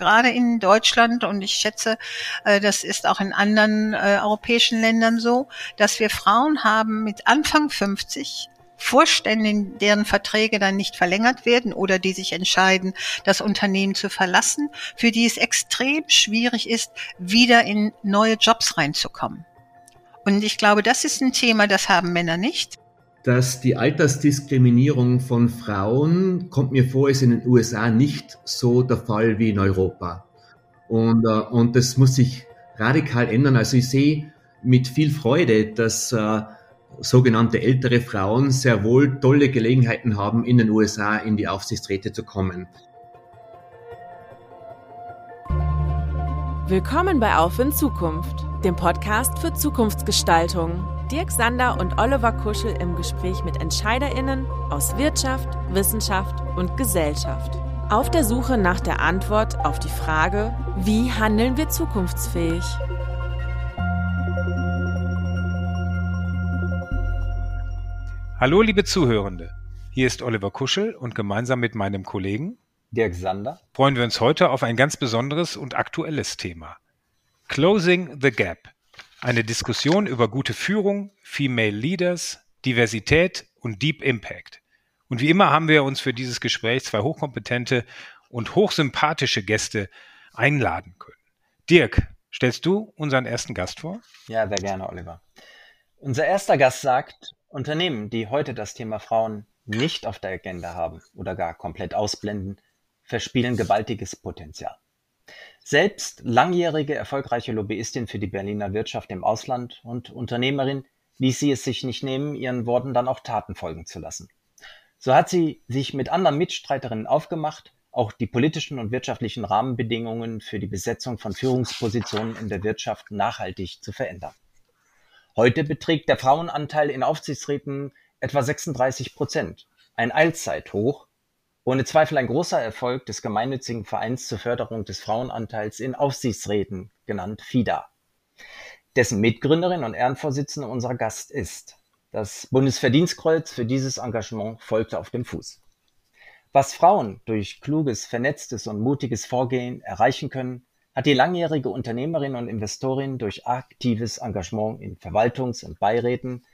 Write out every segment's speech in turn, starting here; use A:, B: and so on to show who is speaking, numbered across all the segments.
A: gerade in Deutschland und ich schätze, äh, das ist auch in anderen äh, europäischen Ländern so, dass wir Frauen haben mit Anfang 50 Vorständen, deren Verträge dann nicht verlängert werden oder die sich entscheiden, das Unternehmen zu verlassen, für die es extrem schwierig ist, wieder in neue Jobs reinzukommen. Und ich glaube, das ist ein Thema, das haben Männer nicht.
B: Dass die Altersdiskriminierung von Frauen, kommt mir vor, ist in den USA nicht so der Fall wie in Europa. Und, äh, und das muss sich radikal ändern. Also ich sehe mit viel Freude, dass äh, sogenannte ältere Frauen sehr wohl tolle Gelegenheiten haben, in den USA in die Aufsichtsräte zu kommen.
C: Willkommen bei Auf in Zukunft, dem Podcast für Zukunftsgestaltung. Dirk Sander und Oliver Kuschel im Gespräch mit EntscheiderInnen aus Wirtschaft, Wissenschaft und Gesellschaft. Auf der Suche nach der Antwort auf die Frage, wie handeln wir zukunftsfähig?
D: Hallo, liebe Zuhörende. Hier ist Oliver Kuschel und gemeinsam mit meinem Kollegen
E: Dirk Sander
D: freuen wir uns heute auf ein ganz besonderes und aktuelles Thema. Closing the Gap. Eine Diskussion über gute Führung, Female Leaders, Diversität und Deep Impact. Und wie immer haben wir uns für dieses Gespräch zwei hochkompetente und hochsympathische Gäste einladen können. Dirk, stellst du unseren ersten Gast vor?
E: Ja, sehr gerne, Oliver. Unser erster Gast sagt, Unternehmen, die heute das Thema Frauen nicht auf der Agenda haben oder gar komplett ausblenden, verspielen gewaltiges Potenzial. Selbst langjährige erfolgreiche Lobbyistin für die Berliner Wirtschaft im Ausland und Unternehmerin ließ sie es sich nicht nehmen, ihren Worten dann auch Taten folgen zu lassen. So hat sie sich mit anderen Mitstreiterinnen aufgemacht, auch die politischen und wirtschaftlichen Rahmenbedingungen für die Besetzung von Führungspositionen in der Wirtschaft nachhaltig zu verändern. Heute beträgt der Frauenanteil in Aufsichtsräten etwa 36 Prozent, ein Allzeithoch, ohne Zweifel ein großer Erfolg des gemeinnützigen Vereins zur Förderung des Frauenanteils in Aufsichtsräten, genannt FIDA, dessen Mitgründerin und Ehrenvorsitzende unser Gast ist. Das Bundesverdienstkreuz für dieses Engagement folgte auf dem Fuß. Was Frauen durch kluges, vernetztes und mutiges Vorgehen erreichen können, hat die langjährige Unternehmerin und Investorin durch aktives Engagement in Verwaltungs- und Beiräten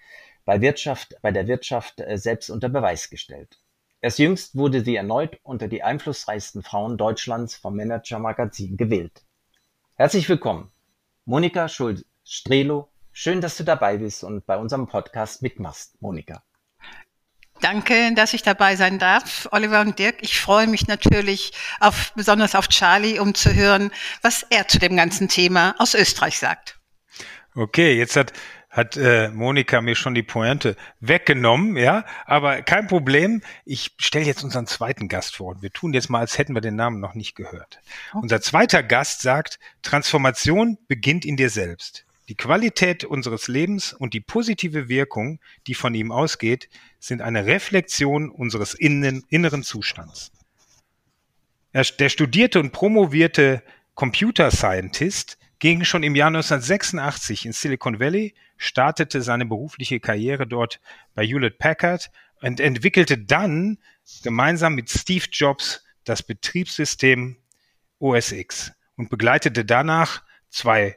E: bei Wirtschaft, bei der Wirtschaft äh, selbst unter Beweis gestellt. Erst jüngst wurde sie erneut unter die einflussreichsten Frauen Deutschlands vom Manager Magazin gewählt. Herzlich willkommen, Monika Schulz-Strelo. Schön, dass du dabei bist und bei unserem Podcast mitmachst, Monika.
A: Danke, dass ich dabei sein darf, Oliver und Dirk. Ich freue mich natürlich auf, besonders auf Charlie, um zu hören, was er zu dem ganzen Thema aus Österreich sagt.
D: Okay, jetzt hat hat äh, Monika mir schon die Pointe weggenommen, ja, aber kein Problem. Ich stelle jetzt unseren zweiten Gast vor und wir tun jetzt mal, als hätten wir den Namen noch nicht gehört. Okay. Unser zweiter Gast sagt, Transformation beginnt in dir selbst. Die Qualität unseres Lebens und die positive Wirkung, die von ihm ausgeht, sind eine Reflexion unseres inneren Zustands. Er, der studierte und promovierte Computer Scientist ging schon im Jahr 1986 in Silicon Valley, startete seine berufliche Karriere dort bei Hewlett Packard und entwickelte dann gemeinsam mit Steve Jobs das Betriebssystem OS X und begleitete danach zwei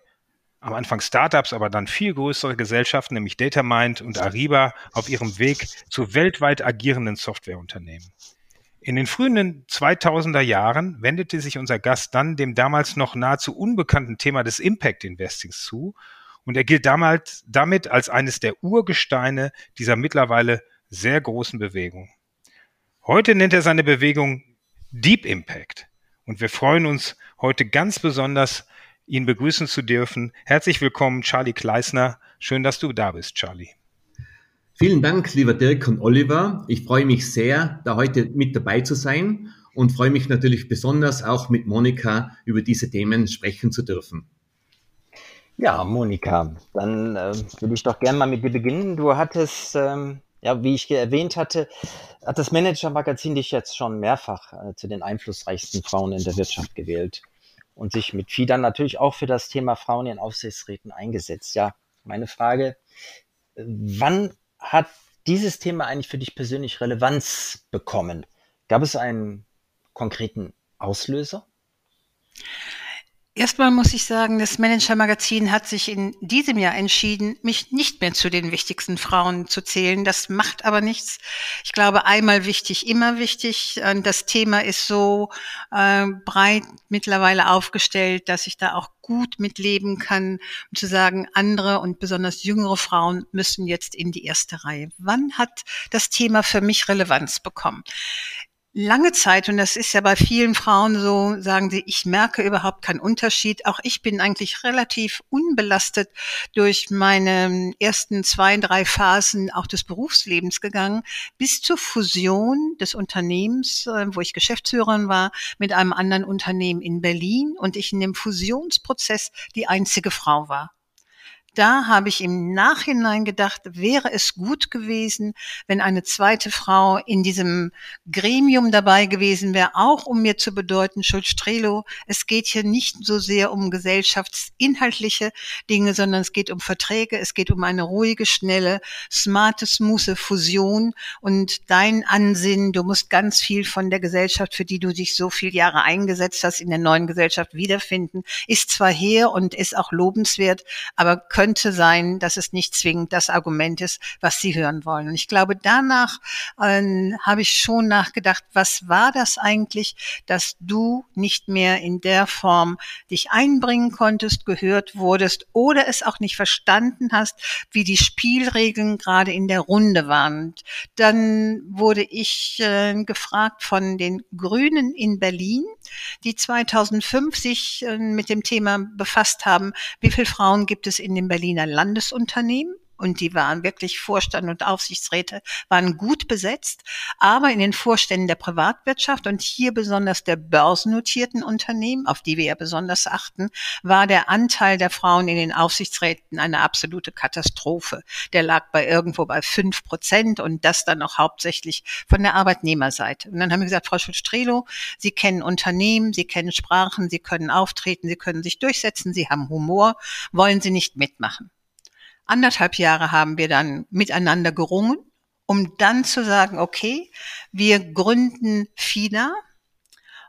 D: am Anfang Startups, aber dann viel größere Gesellschaften, nämlich Datamind und Ariba, auf ihrem Weg zu weltweit agierenden Softwareunternehmen. In den frühen 2000er Jahren wendete sich unser Gast dann dem damals noch nahezu unbekannten Thema des Impact Investings zu und er gilt damals damit als eines der Urgesteine dieser mittlerweile sehr großen Bewegung. Heute nennt er seine Bewegung Deep Impact und wir freuen uns heute ganz besonders ihn begrüßen zu dürfen. Herzlich willkommen, Charlie Kleisner. Schön, dass du da bist, Charlie.
B: Vielen Dank, lieber Dirk und Oliver. Ich freue mich sehr, da heute mit dabei zu sein und freue mich natürlich besonders auch mit Monika über diese Themen sprechen zu dürfen.
E: Ja, Monika, dann äh, würde ich doch gerne mal mit dir beginnen. Du hattest, ähm, ja, wie ich erwähnt hatte, hat das Manager-Magazin dich jetzt schon mehrfach äh, zu den einflussreichsten Frauen in der Wirtschaft gewählt und sich mit FIDA natürlich auch für das Thema Frauen in Aufsichtsräten eingesetzt. Ja, meine Frage, wann hat dieses Thema eigentlich für dich persönlich Relevanz bekommen? Gab es einen konkreten Auslöser?
A: Erstmal muss ich sagen, das Manager Magazin hat sich in diesem Jahr entschieden, mich nicht mehr zu den wichtigsten Frauen zu zählen. Das macht aber nichts. Ich glaube, einmal wichtig, immer wichtig. Das Thema ist so äh, breit mittlerweile aufgestellt, dass ich da auch gut mitleben kann, um zu sagen, andere und besonders jüngere Frauen müssen jetzt in die erste Reihe. Wann hat das Thema für mich Relevanz bekommen? Lange Zeit, und das ist ja bei vielen Frauen so, sagen sie, ich merke überhaupt keinen Unterschied. Auch ich bin eigentlich relativ unbelastet durch meine ersten zwei, drei Phasen auch des Berufslebens gegangen, bis zur Fusion des Unternehmens, äh, wo ich Geschäftsführerin war, mit einem anderen Unternehmen in Berlin und ich in dem Fusionsprozess die einzige Frau war da habe ich im Nachhinein gedacht, wäre es gut gewesen, wenn eine zweite Frau in diesem Gremium dabei gewesen wäre, auch um mir zu bedeuten, Schulz-Strelo, es geht hier nicht so sehr um gesellschaftsinhaltliche Dinge, sondern es geht um Verträge, es geht um eine ruhige, schnelle, smarte, smooth Fusion. Und dein Ansinnen, du musst ganz viel von der Gesellschaft, für die du dich so viele Jahre eingesetzt hast, in der neuen Gesellschaft wiederfinden, ist zwar her und ist auch lobenswert, aber können könnte sein, dass es nicht zwingend das Argument ist, was sie hören wollen. Und ich glaube, danach äh, habe ich schon nachgedacht, was war das eigentlich, dass du nicht mehr in der Form dich einbringen konntest, gehört wurdest oder es auch nicht verstanden hast, wie die Spielregeln gerade in der Runde waren. Und dann wurde ich äh, gefragt von den Grünen in Berlin, die 2005 sich äh, mit dem Thema befasst haben, wie viele Frauen gibt es in den Berliner Landesunternehmen und die waren wirklich Vorstand und Aufsichtsräte, waren gut besetzt. Aber in den Vorständen der Privatwirtschaft und hier besonders der börsennotierten Unternehmen, auf die wir ja besonders achten, war der Anteil der Frauen in den Aufsichtsräten eine absolute Katastrophe. Der lag bei irgendwo bei fünf Prozent und das dann auch hauptsächlich von der Arbeitnehmerseite. Und dann haben wir gesagt, Frau Schulz-Strelo, Sie kennen Unternehmen, Sie kennen Sprachen, Sie können auftreten, Sie können sich durchsetzen, Sie haben Humor, wollen Sie nicht mitmachen? Anderthalb Jahre haben wir dann miteinander gerungen, um dann zu sagen, okay, wir gründen FIDA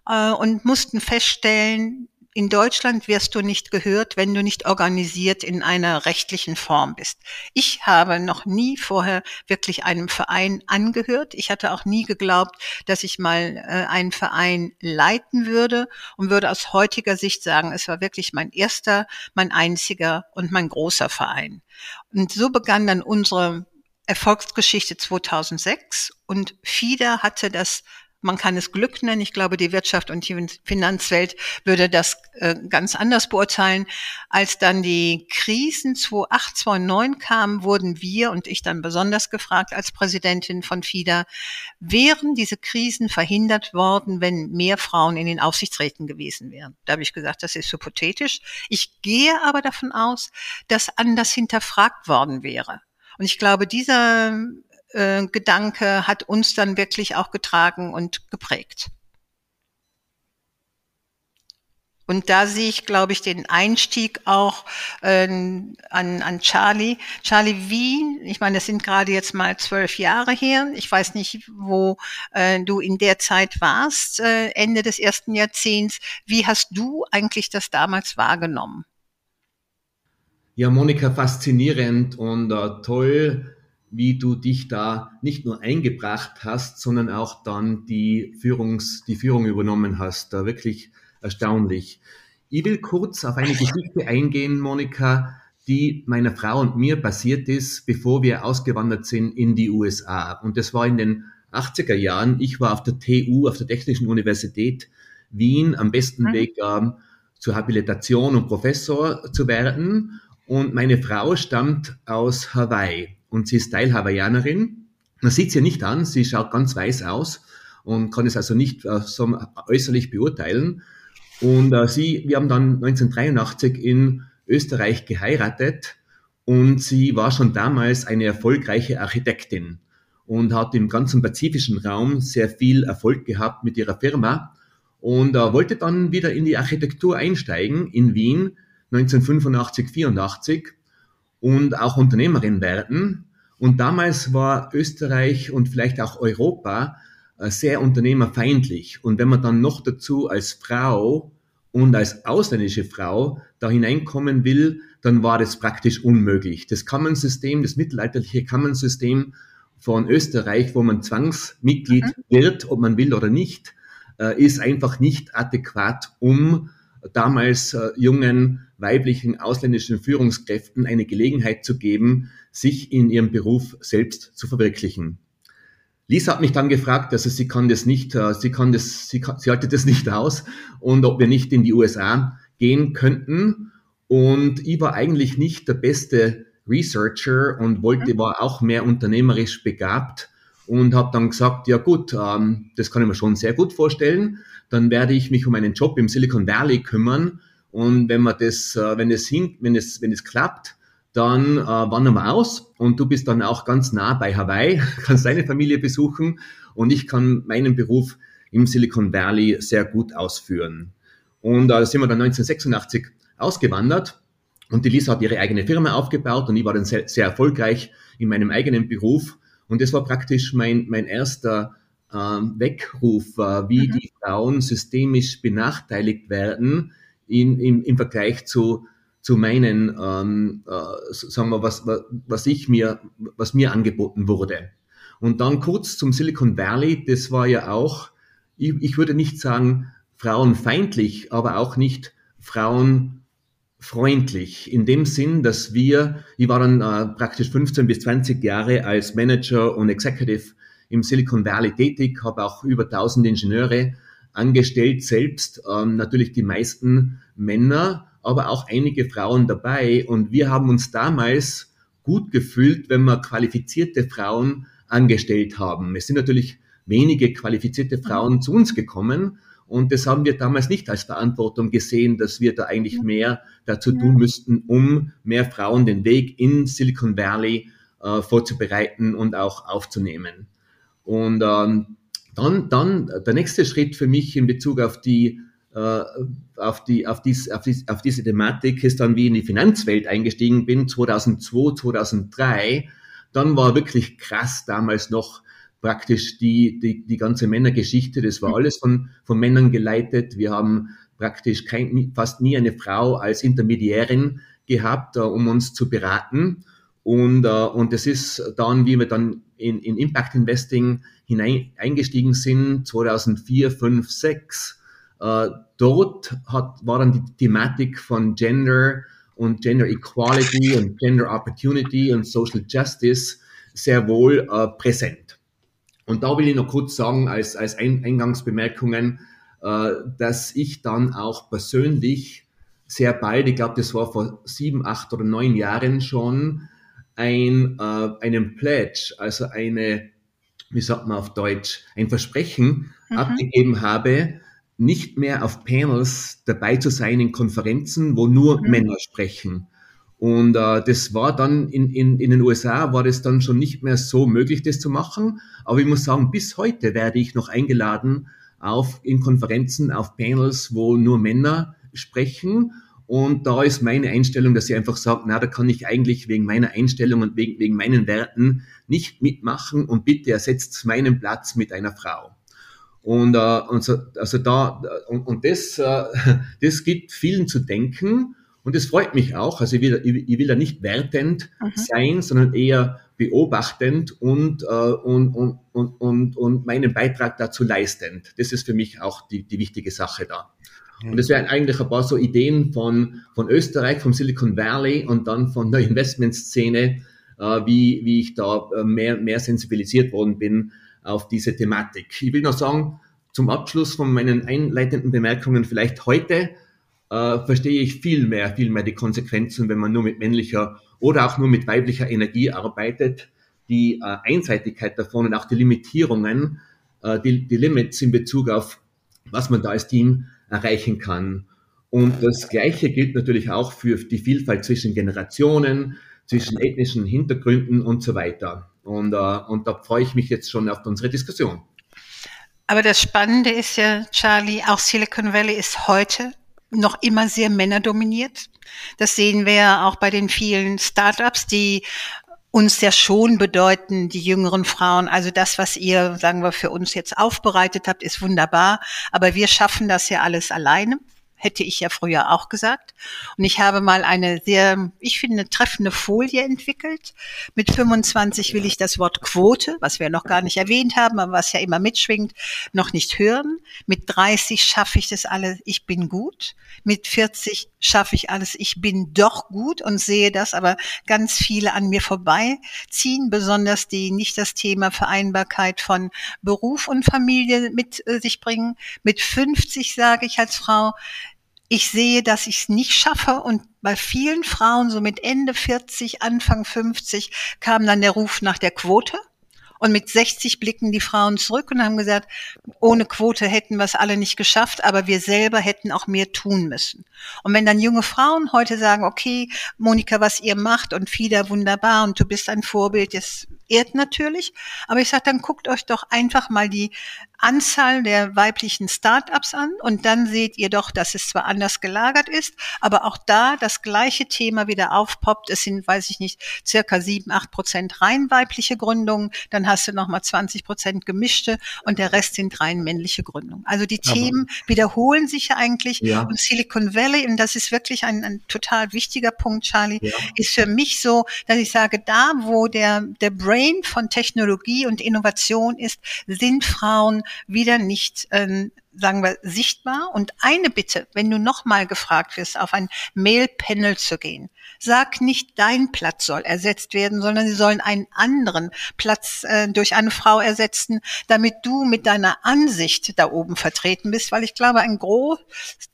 A: äh, und mussten feststellen, in Deutschland wirst du nicht gehört, wenn du nicht organisiert in einer rechtlichen Form bist. Ich habe noch nie vorher wirklich einem Verein angehört. Ich hatte auch nie geglaubt, dass ich mal äh, einen Verein leiten würde und würde aus heutiger Sicht sagen, es war wirklich mein erster, mein einziger und mein großer Verein. Und so begann dann unsere Erfolgsgeschichte 2006 und FIDA hatte das man kann es Glück nennen. Ich glaube, die Wirtschaft und die Finanzwelt würde das äh, ganz anders beurteilen. Als dann die Krisen 2008, 2009 kamen, wurden wir und ich dann besonders gefragt als Präsidentin von FIDA, wären diese Krisen verhindert worden, wenn mehr Frauen in den Aufsichtsräten gewesen wären? Da habe ich gesagt, das ist hypothetisch. Ich gehe aber davon aus, dass anders hinterfragt worden wäre. Und ich glaube, dieser äh, Gedanke hat uns dann wirklich auch getragen und geprägt. Und da sehe ich, glaube ich, den Einstieg auch äh, an, an Charlie. Charlie, wie, ich meine, das sind gerade jetzt mal zwölf Jahre her. Ich weiß nicht, wo äh, du in der Zeit warst, äh, Ende des ersten Jahrzehnts. Wie hast du eigentlich das damals wahrgenommen?
B: Ja, Monika, faszinierend und äh, toll, wie du dich da nicht nur eingebracht hast, sondern auch dann die, Führungs, die Führung übernommen hast. Da wirklich erstaunlich. Ich will kurz auf eine Geschichte eingehen, Monika, die meiner Frau und mir passiert ist, bevor wir ausgewandert sind in die USA. Und das war in den 80er Jahren. Ich war auf der TU, auf der Technischen Universität Wien, am besten mhm. Weg ähm, zur Habilitation und Professor zu werden. Und meine Frau stammt aus Hawaii und sie ist Teil Hawaiianerin. Man sieht sie nicht an, sie schaut ganz weiß aus und kann es also nicht äh, so äußerlich beurteilen. Und äh, sie, wir haben dann 1983 in Österreich geheiratet und sie war schon damals eine erfolgreiche Architektin und hat im ganzen pazifischen Raum sehr viel Erfolg gehabt mit ihrer Firma und äh, wollte dann wieder in die Architektur einsteigen in Wien 1985, 84 und auch Unternehmerin werden. Und damals war Österreich und vielleicht auch Europa äh, sehr unternehmerfeindlich. Und wenn man dann noch dazu als Frau und als ausländische Frau da hineinkommen will, dann war das praktisch unmöglich. Das Kammernsystem, das mittelalterliche Kammernsystem von Österreich, wo man Zwangsmitglied mhm. wird, ob man will oder nicht, äh, ist einfach nicht adäquat, um damals äh, jungen weiblichen ausländischen Führungskräften eine Gelegenheit zu geben, sich in ihrem Beruf selbst zu verwirklichen. Lisa hat mich dann gefragt, also sie kann das nicht, äh, sie kann das, sie, kann, sie haltet das nicht aus und ob wir nicht in die USA gehen könnten. Und ich war eigentlich nicht der beste Researcher und wollte, war auch mehr unternehmerisch begabt und habe dann gesagt, ja gut, ähm, das kann ich mir schon sehr gut vorstellen. Dann werde ich mich um einen Job im Silicon Valley kümmern und wenn man das, äh, wenn es hin, wenn es, wenn es klappt, dann äh, wandern wir aus und du bist dann auch ganz nah bei Hawaii, kannst deine Familie besuchen und ich kann meinen Beruf im Silicon Valley sehr gut ausführen. Und da äh, sind wir dann 1986 ausgewandert und die Lisa hat ihre eigene Firma aufgebaut und ich war dann sehr, sehr erfolgreich in meinem eigenen Beruf. Und das war praktisch mein, mein erster ähm, Weckruf, äh, wie mhm. die Frauen systemisch benachteiligt werden in, im, im Vergleich zu, zu meinen, ähm, äh, sagen wir, was, was ich mir, was mir angeboten wurde. Und dann kurz zum Silicon Valley, das war ja auch, ich, ich würde nicht sagen frauenfeindlich, aber auch nicht Frauen freundlich in dem Sinn, dass wir, ich war dann äh, praktisch 15 bis 20 Jahre als Manager und Executive im Silicon Valley tätig, habe auch über 1000 Ingenieure angestellt, selbst ähm, natürlich die meisten Männer, aber auch einige Frauen dabei. Und wir haben uns damals gut gefühlt, wenn wir qualifizierte Frauen angestellt haben. Es sind natürlich wenige qualifizierte Frauen zu uns gekommen, und das haben wir damals nicht als Verantwortung gesehen, dass wir da eigentlich mehr dazu tun müssten, um mehr Frauen den Weg in Silicon Valley äh, vorzubereiten und auch aufzunehmen. Und ähm, dann, dann der nächste Schritt für mich in Bezug auf die äh, auf, die, auf, dies, auf, dies, auf diese Thematik ist dann, wie ich in die Finanzwelt eingestiegen bin, 2002, 2003. Dann war wirklich krass damals noch praktisch die, die, die ganze Männergeschichte, das war mhm. alles von, von Männern geleitet. Wir haben praktisch kein, fast nie eine Frau als Intermediärin gehabt, uh, um uns zu beraten. Und, uh, und das ist dann, wie wir dann in, in Impact Investing hinein eingestiegen sind, 2004, 5, 6. Uh, dort hat, war dann die Thematik von Gender und Gender Equality und Gender Opportunity und Social Justice sehr wohl uh, präsent. Und da will ich noch kurz sagen, als, als Eingangsbemerkungen, äh, dass ich dann auch persönlich sehr bald, ich glaube, das war vor sieben, acht oder neun Jahren schon, ein, äh, einen Pledge, also eine, wie sagt man auf Deutsch, ein Versprechen mhm. abgegeben habe, nicht mehr auf Panels dabei zu sein in Konferenzen, wo nur mhm. Männer sprechen. Und äh, das war dann in, in, in den USA war das dann schon nicht mehr so möglich, das zu machen. Aber ich muss sagen, bis heute werde ich noch eingeladen auf in Konferenzen, auf Panels, wo nur Männer sprechen. Und da ist meine Einstellung, dass ich einfach sage, na, da kann ich eigentlich wegen meiner Einstellung und wegen, wegen meinen Werten nicht mitmachen und bitte ersetzt meinen Platz mit einer Frau. Und, äh, und so, also da, und, und das, äh, das gibt vielen zu denken. Und das freut mich auch. Also ich will, ich will da nicht wertend mhm. sein, sondern eher beobachtend und, äh, und, und, und, und, und meinen Beitrag dazu leistend. Das ist für mich auch die, die wichtige Sache da. Und das wären eigentlich ein paar so Ideen von, von Österreich, vom Silicon Valley und dann von der Investmentszene, äh, wie, wie ich da äh, mehr, mehr sensibilisiert worden bin auf diese Thematik. Ich will noch sagen, zum Abschluss von meinen einleitenden Bemerkungen vielleicht heute, äh, verstehe ich viel mehr, viel mehr die Konsequenzen, wenn man nur mit männlicher oder auch nur mit weiblicher Energie arbeitet. Die äh, Einseitigkeit davon und auch die Limitierungen, äh, die, die Limits in Bezug auf, was man da als Team erreichen kann. Und das Gleiche gilt natürlich auch für die Vielfalt zwischen Generationen, zwischen ethnischen Hintergründen und so weiter. Und, äh, und da freue ich mich jetzt schon auf unsere Diskussion.
A: Aber das Spannende ist ja, Charlie, auch Silicon Valley ist heute noch immer sehr männerdominiert. Das sehen wir ja auch bei den vielen Startups, die uns ja schon bedeuten, die jüngeren Frauen. Also das, was ihr, sagen wir, für uns jetzt aufbereitet habt, ist wunderbar. Aber wir schaffen das ja alles alleine. Hätte ich ja früher auch gesagt. Und ich habe mal eine sehr, ich finde, treffende Folie entwickelt. Mit 25 will ich das Wort Quote, was wir noch gar nicht erwähnt haben, aber was ja immer mitschwingt, noch nicht hören. Mit 30 schaffe ich das alles, ich bin gut. Mit 40 schaffe ich alles, ich bin doch gut und sehe das aber ganz viele an mir vorbeiziehen, besonders die nicht das Thema Vereinbarkeit von Beruf und Familie mit äh, sich bringen. Mit 50 sage ich als Frau, ich sehe, dass ich es nicht schaffe und bei vielen Frauen so mit Ende 40, Anfang 50 kam dann der Ruf nach der Quote. Und mit 60 blicken die Frauen zurück und haben gesagt, ohne Quote hätten wir es alle nicht geschafft, aber wir selber hätten auch mehr tun müssen. Und wenn dann junge Frauen heute sagen, okay, Monika, was ihr macht und Fieda wunderbar und du bist ein Vorbild, das ehrt natürlich. Aber ich sage, dann guckt euch doch einfach mal die Anzahl der weiblichen Start-ups an und dann seht ihr doch, dass es zwar anders gelagert ist, aber auch da das gleiche Thema wieder aufpoppt. Es sind, weiß ich nicht, circa sieben, acht Prozent rein weibliche Gründungen, dann hast du nochmal 20 Prozent gemischte und der Rest sind rein männliche Gründungen. Also die aber Themen wiederholen sich ja eigentlich ja. und Silicon Valley, und das ist wirklich ein, ein total wichtiger Punkt, Charlie, ja. ist für mich so, dass ich sage, da wo der, der Brain von Technologie und Innovation ist, sind Frauen wieder nicht, äh, sagen wir, sichtbar. Und eine Bitte, wenn du nochmal gefragt wirst, auf ein Mail-Panel zu gehen, sag nicht, dein Platz soll ersetzt werden, sondern sie sollen einen anderen Platz äh, durch eine Frau ersetzen, damit du mit deiner Ansicht da oben vertreten bist, weil ich glaube, ein Groß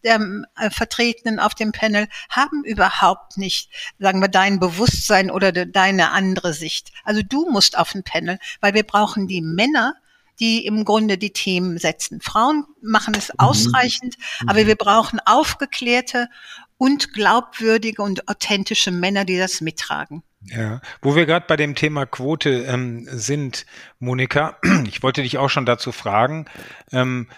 A: der äh, Vertretenen auf dem Panel haben überhaupt nicht, sagen wir, dein Bewusstsein oder de, deine andere Sicht. Also du musst auf ein Panel, weil wir brauchen die Männer, die im Grunde die Themen setzen. Frauen machen es mhm. ausreichend, mhm. aber wir brauchen aufgeklärte und glaubwürdige und authentische Männer, die das mittragen.
D: Ja, wo wir gerade bei dem Thema Quote ähm, sind, Monika, ich wollte dich auch schon dazu fragen. Ähm,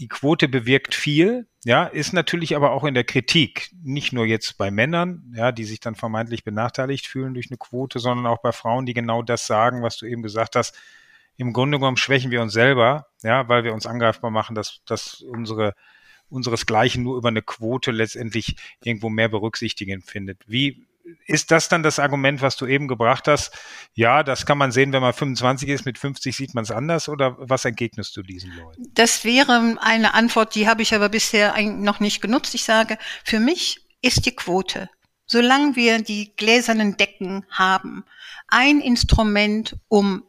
D: die Quote bewirkt viel, ja, ist natürlich aber auch in der Kritik, nicht nur jetzt bei Männern, ja, die sich dann vermeintlich benachteiligt fühlen durch eine Quote, sondern auch bei Frauen, die genau das sagen, was du eben gesagt hast, im Grunde genommen schwächen wir uns selber, ja, weil wir uns angreifbar machen, dass, dass unsere unseresgleichen nur über eine Quote letztendlich irgendwo mehr Berücksichtigen findet. Wie ist das dann das Argument, was du eben gebracht hast? Ja, das kann man sehen, wenn man 25 ist, mit 50 sieht man es anders oder was entgegnest du diesen Leuten?
A: Das wäre eine Antwort, die habe ich aber bisher noch nicht genutzt. Ich sage, für mich ist die Quote, solange wir die gläsernen Decken haben, ein Instrument, um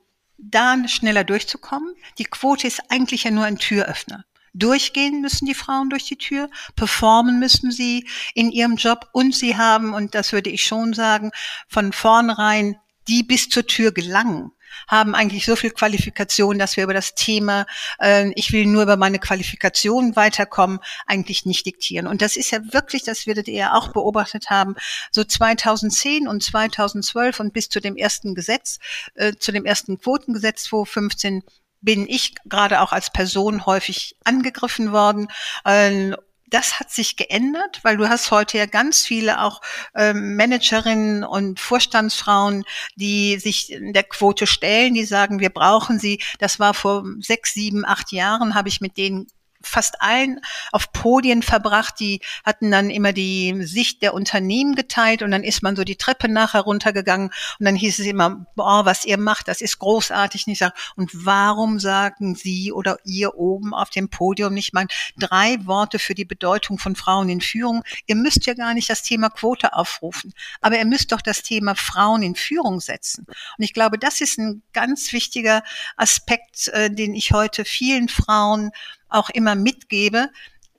A: da schneller durchzukommen. Die Quote ist eigentlich ja nur ein Türöffner. Durchgehen müssen die Frauen durch die Tür, performen müssen sie in ihrem Job und sie haben, und das würde ich schon sagen, von vornherein die bis zur Tür gelangen haben eigentlich so viel Qualifikation, dass wir über das Thema, äh, ich will nur über meine Qualifikation weiterkommen, eigentlich nicht diktieren. Und das ist ja wirklich, das werdet ihr ja auch beobachtet haben, so 2010 und 2012 und bis zu dem ersten Gesetz, äh, zu dem ersten Quotengesetz 2015 bin ich gerade auch als Person häufig angegriffen worden. Äh, das hat sich geändert, weil du hast heute ja ganz viele auch ähm, Managerinnen und Vorstandsfrauen, die sich in der Quote stellen, die sagen, wir brauchen sie. Das war vor sechs, sieben, acht Jahren, habe ich mit denen fast allen auf Podien verbracht. Die hatten dann immer die Sicht der Unternehmen geteilt und dann ist man so die Treppe nachher runtergegangen und dann hieß es immer, boah, was ihr macht, das ist großartig. Und ich sage, und warum sagen Sie oder ihr oben auf dem Podium nicht mal drei Worte für die Bedeutung von Frauen in Führung? Ihr müsst ja gar nicht das Thema Quote aufrufen, aber ihr müsst doch das Thema Frauen in Führung setzen. Und ich glaube, das ist ein ganz wichtiger Aspekt, äh, den ich heute vielen Frauen auch immer mitgebe,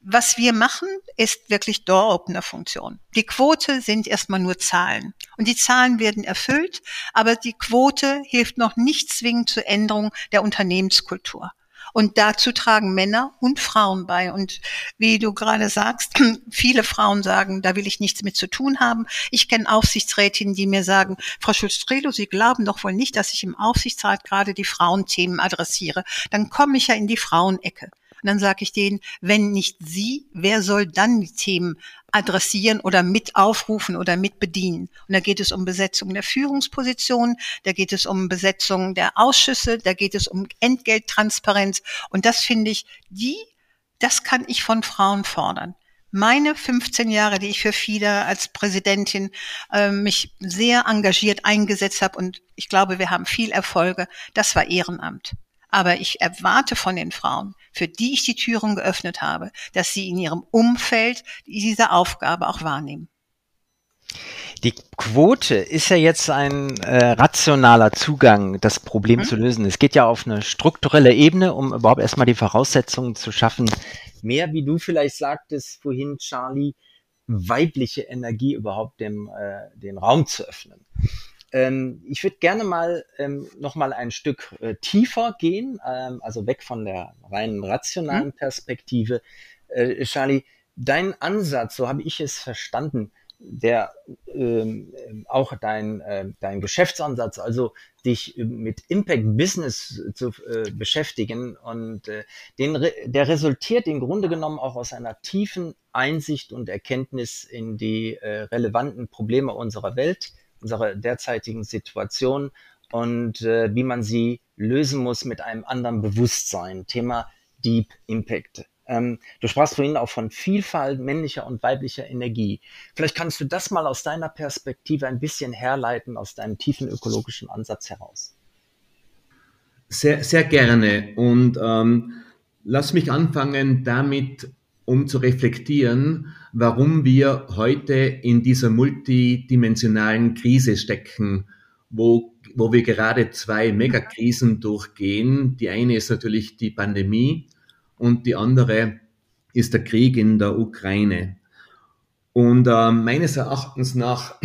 A: was wir machen, ist wirklich Door-Opener-Funktion. Die Quote sind erstmal nur Zahlen. Und die Zahlen werden erfüllt, aber die Quote hilft noch nicht zwingend zur Änderung der Unternehmenskultur. Und dazu tragen Männer und Frauen bei. Und wie du gerade sagst, viele Frauen sagen, da will ich nichts mit zu tun haben. Ich kenne Aufsichtsrätinnen, die mir sagen, Frau Schulz-Strelo, Sie glauben doch wohl nicht, dass ich im Aufsichtsrat gerade die Frauenthemen adressiere. Dann komme ich ja in die Frauenecke. Und dann sage ich denen, wenn nicht Sie, wer soll dann die Themen adressieren oder mit aufrufen oder mit bedienen? Und da geht es um Besetzung der Führungspositionen, da geht es um Besetzung der Ausschüsse, da geht es um Entgelttransparenz. Und das finde ich, die, das kann ich von Frauen fordern. meine 15 Jahre, die ich für FIDA als Präsidentin äh, mich sehr engagiert eingesetzt habe und ich glaube, wir haben viel Erfolge, das war Ehrenamt. Aber ich erwarte von den Frauen, für die ich die Türen geöffnet habe, dass sie in ihrem Umfeld diese Aufgabe auch wahrnehmen.
E: Die Quote ist ja jetzt ein äh, rationaler Zugang, das Problem mhm. zu lösen. Es geht ja auf eine strukturelle Ebene, um überhaupt erstmal die Voraussetzungen zu schaffen, mehr, wie du vielleicht sagtest vorhin, Charlie, weibliche Energie überhaupt dem, äh, den Raum zu öffnen. Ähm, ich würde gerne mal ähm, noch mal ein Stück äh, tiefer gehen, ähm, also weg von der reinen rationalen mhm. Perspektive. Äh, Charlie, dein Ansatz, so habe ich es verstanden, der ähm, auch dein, äh, dein Geschäftsansatz, also dich mit Impact Business zu äh, beschäftigen und äh, den, der resultiert im Grunde genommen auch aus einer tiefen Einsicht und Erkenntnis in die äh, relevanten Probleme unserer Welt, unserer derzeitigen Situation und äh, wie man sie lösen muss mit einem anderen Bewusstsein. Thema Deep Impact. Ähm, du sprachst vorhin auch von Vielfalt männlicher und weiblicher Energie. Vielleicht kannst du das mal aus deiner Perspektive ein bisschen herleiten, aus deinem tiefen ökologischen Ansatz heraus.
B: Sehr, sehr gerne. Und ähm, lass mich anfangen damit, um zu reflektieren, warum wir heute in dieser multidimensionalen Krise stecken, wo, wo wir gerade zwei Megakrisen durchgehen. Die eine ist natürlich die Pandemie und die andere ist der Krieg in der Ukraine. Und äh, meines Erachtens nach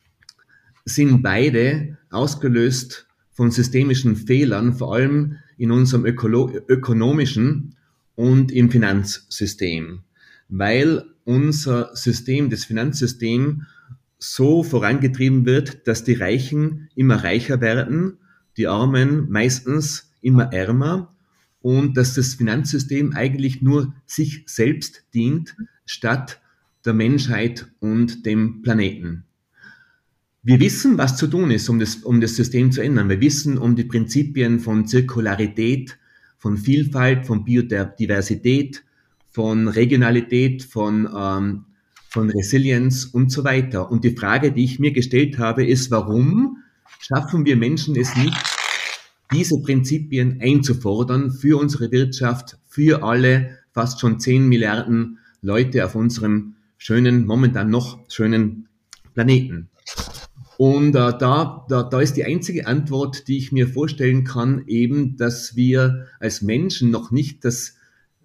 B: sind beide ausgelöst von systemischen Fehlern, vor allem in unserem Ökolo ökonomischen und im Finanzsystem, weil unser System, das Finanzsystem, so vorangetrieben wird, dass die Reichen immer reicher werden, die Armen meistens immer ärmer und dass das Finanzsystem eigentlich nur sich selbst dient, statt der Menschheit und dem Planeten. Wir wissen, was zu tun ist, um das, um das System zu ändern. Wir wissen um die Prinzipien von Zirkularität, von Vielfalt, von Biodiversität, von Regionalität, von, ähm, von Resilienz und so weiter. Und die Frage, die ich mir gestellt habe, ist, warum schaffen wir Menschen es nicht, diese Prinzipien einzufordern für unsere Wirtschaft, für alle fast schon 10 Milliarden Leute auf unserem schönen, momentan noch schönen Planeten. Und äh, da, da, da ist die einzige Antwort, die ich mir vorstellen kann, eben, dass wir als Menschen noch nicht das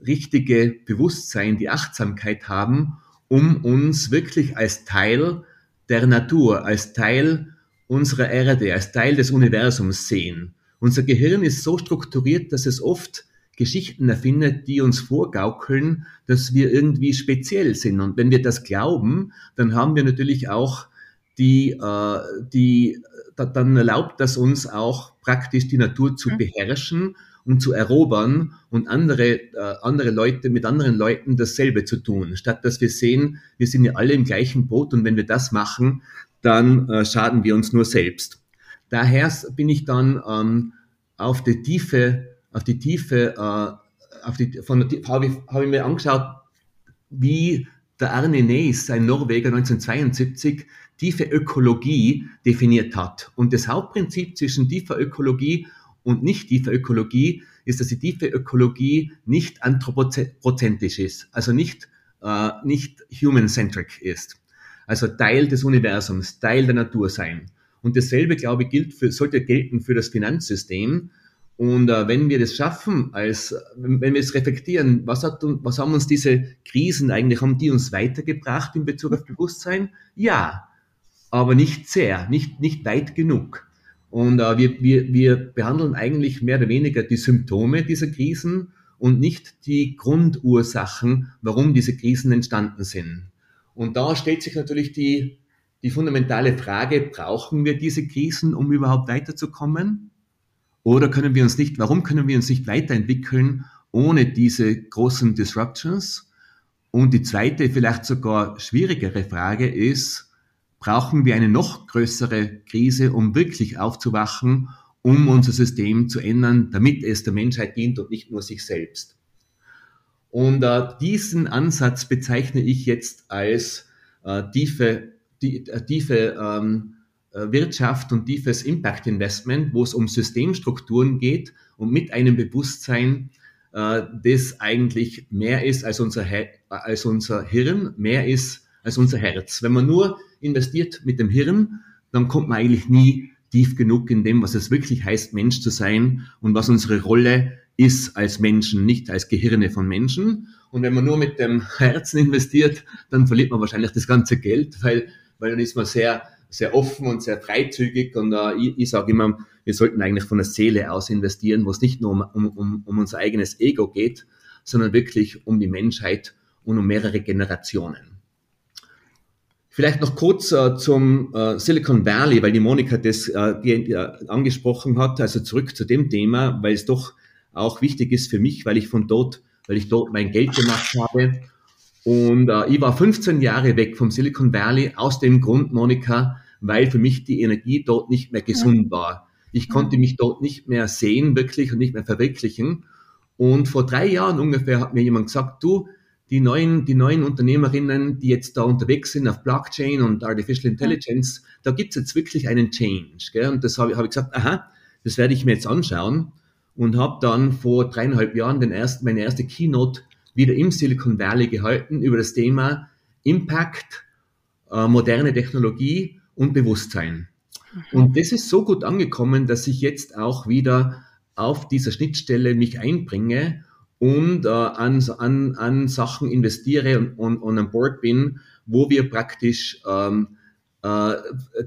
B: richtige Bewusstsein, die Achtsamkeit haben, um uns wirklich als Teil der Natur, als Teil unserer Erde, als Teil des Universums sehen. Unser Gehirn ist so strukturiert, dass es oft Geschichten erfindet, die uns vorgaukeln, dass wir irgendwie speziell sind. Und wenn wir das glauben, dann haben wir natürlich auch die, äh, die dann erlaubt das uns auch praktisch die Natur zu mhm. beherrschen und zu erobern und andere, äh, andere Leute mit anderen Leuten dasselbe zu tun, statt dass wir sehen, wir sind ja alle im gleichen Boot und wenn wir das machen, dann äh, schaden wir uns nur selbst. Daher bin ich dann ähm, auf die Tiefe, auf die Tiefe, äh, auf die, von der, habe ich, hab ich mir angeschaut, wie der Arne Nees, ein Norweger 1972, tiefe Ökologie definiert hat. Und das Hauptprinzip zwischen tiefer Ökologie und nicht tiefer Ökologie ist, dass die tiefe Ökologie nicht anthropozentisch ist, also nicht, äh, nicht human-centric ist. Also Teil des Universums, Teil der Natur sein. Und dasselbe, glaube ich, gilt für, sollte gelten für das Finanzsystem. Und äh, wenn wir das schaffen, als wenn, wir es reflektieren, was, hat, was haben uns diese Krisen eigentlich, haben die uns weitergebracht in Bezug auf Bewusstsein? Ja, aber nicht sehr, nicht, nicht weit genug. Und äh, wir, wir, wir behandeln eigentlich mehr oder weniger die Symptome dieser Krisen und nicht die Grundursachen, warum diese Krisen entstanden sind. Und da stellt sich natürlich die die fundamentale Frage, brauchen wir diese Krisen, um überhaupt weiterzukommen? Oder können wir uns nicht, warum können wir uns nicht weiterentwickeln ohne diese großen Disruptions? Und die zweite, vielleicht sogar schwierigere Frage ist, brauchen wir eine noch größere Krise, um wirklich aufzuwachen, um unser System zu ändern, damit es der Menschheit dient und nicht nur sich selbst? Und äh, diesen Ansatz bezeichne ich jetzt als äh, tiefe, die, äh, tiefe ähm, äh, Wirtschaft und tiefes Impact Investment, wo es um Systemstrukturen geht und mit einem Bewusstsein, äh, das eigentlich mehr ist als unser, als unser Hirn, mehr ist als unser Herz. Wenn man nur investiert mit dem Hirn, dann kommt man eigentlich nie tief genug in dem, was es wirklich heißt, Mensch zu sein und was unsere Rolle ist als Menschen, nicht als Gehirne von Menschen. Und wenn man nur mit dem Herzen investiert, dann verliert man wahrscheinlich das ganze Geld, weil, weil dann ist man sehr, sehr offen und sehr freizügig. Und äh, ich, ich sage immer, wir sollten eigentlich von der Seele aus investieren, wo es nicht nur um, um, um unser eigenes Ego geht, sondern wirklich um die Menschheit und um mehrere Generationen. Vielleicht noch kurz äh, zum äh, Silicon Valley, weil die Monika das äh, äh, angesprochen hat. Also zurück zu dem Thema, weil es doch auch wichtig ist für mich, weil ich von dort, weil ich dort mein Geld gemacht habe. Und äh, ich war 15 Jahre weg vom Silicon Valley aus dem Grund, Monika, weil für mich die Energie dort nicht mehr gesund war. Ich konnte mich dort nicht mehr sehen, wirklich und nicht mehr verwirklichen. Und vor drei Jahren ungefähr hat mir jemand gesagt, du, die neuen, die neuen Unternehmerinnen, die jetzt da unterwegs sind auf Blockchain und Artificial Intelligence, da gibt's jetzt wirklich einen Change. Gell? Und das habe hab ich gesagt, aha, das werde ich mir jetzt anschauen und habe dann vor dreieinhalb Jahren den ersten, meine erste Keynote wieder im Silicon Valley gehalten über das Thema Impact, äh, moderne Technologie und Bewusstsein. Mhm. Und das ist so gut angekommen, dass ich jetzt auch wieder auf dieser Schnittstelle mich einbringe und äh, an, an, an Sachen investiere und, und, und an Board bin, wo wir praktisch ähm, äh,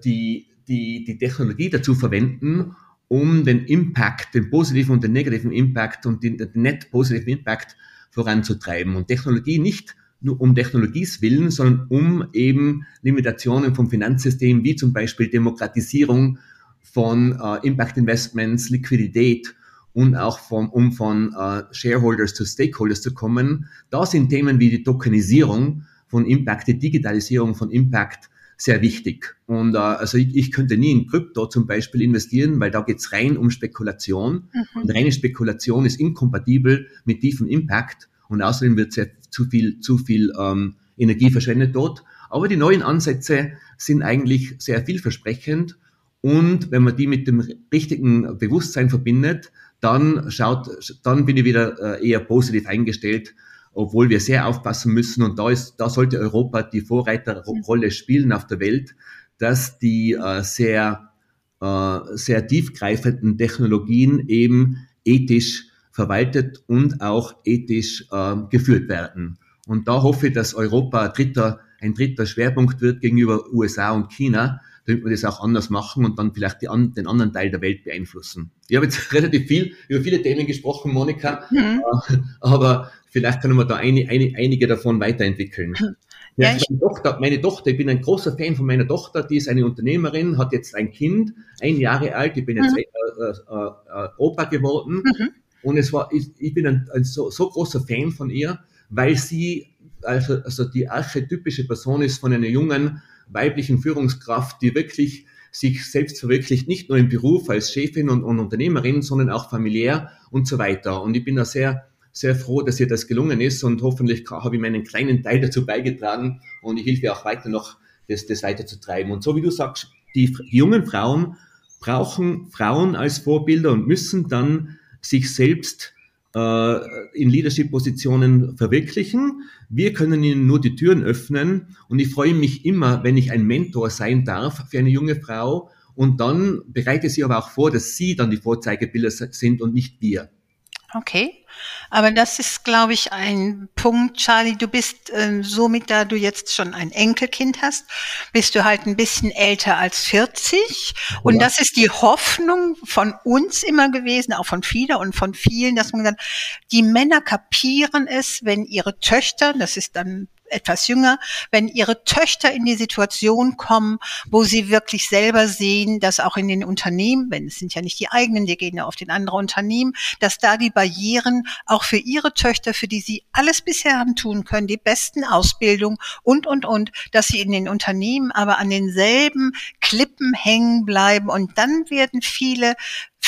B: die, die, die Technologie dazu verwenden, um den Impact, den positiven und den negativen Impact und den, den net positiven Impact voranzutreiben. Und Technologie nicht nur um Technologies willen, sondern um eben Limitationen vom Finanzsystem, wie zum Beispiel Demokratisierung von äh, Impact Investments, Liquidität und auch vom, um von äh, Shareholders zu Stakeholders zu kommen. Da sind Themen wie die Tokenisierung von Impact, die Digitalisierung von Impact sehr wichtig. Und äh, also ich, ich könnte nie in Krypto zum Beispiel investieren, weil da geht's rein um Spekulation. Mhm. Und reine Spekulation ist inkompatibel mit tiefem Impact. Und außerdem wird sehr zu viel, zu viel ähm, Energie verschwendet dort. Aber die neuen Ansätze sind eigentlich sehr vielversprechend. Und wenn man die mit dem richtigen Bewusstsein verbindet, dann schaut, dann bin ich wieder äh, eher positiv eingestellt, obwohl wir sehr aufpassen müssen. Und da ist, da sollte Europa die Vorreiterrolle spielen auf der Welt, dass die äh, sehr, äh, sehr tiefgreifenden Technologien eben ethisch verwaltet und auch ethisch geführt werden. Und da hoffe ich, dass Europa dritter, ein dritter Schwerpunkt wird gegenüber USA und China, damit wir das auch anders machen und dann vielleicht die, den anderen Teil der Welt beeinflussen. Ich habe jetzt relativ viel über viele Themen gesprochen, Monika, mhm. Äh, aber vielleicht können wir da eine, eine, einige davon weiterentwickeln. Ja, ja meine, Tochter, meine Tochter, ich bin ein großer Fan von meiner Tochter, die ist eine Unternehmerin, hat jetzt ein Kind, ein Jahre alt, ich bin jetzt mhm. äh, äh, äh, Opa geworden mhm. und es war, ich, ich bin ein, ein so, so großer Fan von ihr, weil sie also, also die archetypische Person ist von einer jungen weiblichen Führungskraft, die wirklich sich selbst verwirklicht, nicht nur im Beruf als Chefin und, und Unternehmerin, sondern auch familiär und so weiter. Und ich bin da sehr, sehr froh, dass ihr das gelungen ist und hoffentlich habe ich meinen kleinen Teil dazu beigetragen und ich helfe auch weiter noch, das, das weiterzutreiben. Und so wie du sagst, die, jungen Frauen brauchen Frauen als Vorbilder und müssen dann sich selbst in Leadership-Positionen verwirklichen. Wir können ihnen nur die Türen öffnen und ich freue mich immer, wenn ich ein Mentor sein darf für eine junge Frau und dann bereite sie aber auch vor, dass sie dann die Vorzeigebilder sind und nicht wir.
A: Okay. Aber das ist, glaube ich, ein Punkt, Charlie. Du bist äh, somit, da du jetzt schon ein Enkelkind hast, bist du halt ein bisschen älter als 40. Und das ist die Hoffnung von uns immer gewesen, auch von vielen und von vielen, dass man gesagt, die Männer kapieren es, wenn ihre Töchter, das ist dann etwas jünger, wenn ihre Töchter in die Situation kommen, wo sie wirklich selber sehen, dass auch in den Unternehmen, wenn es sind ja nicht die eigenen, die gehen ja auf den anderen Unternehmen, dass da die Barrieren auch für ihre Töchter, für die sie alles bisher haben tun können, die besten Ausbildung und, und, und, dass sie in den Unternehmen aber an denselben Klippen hängen bleiben. Und dann werden viele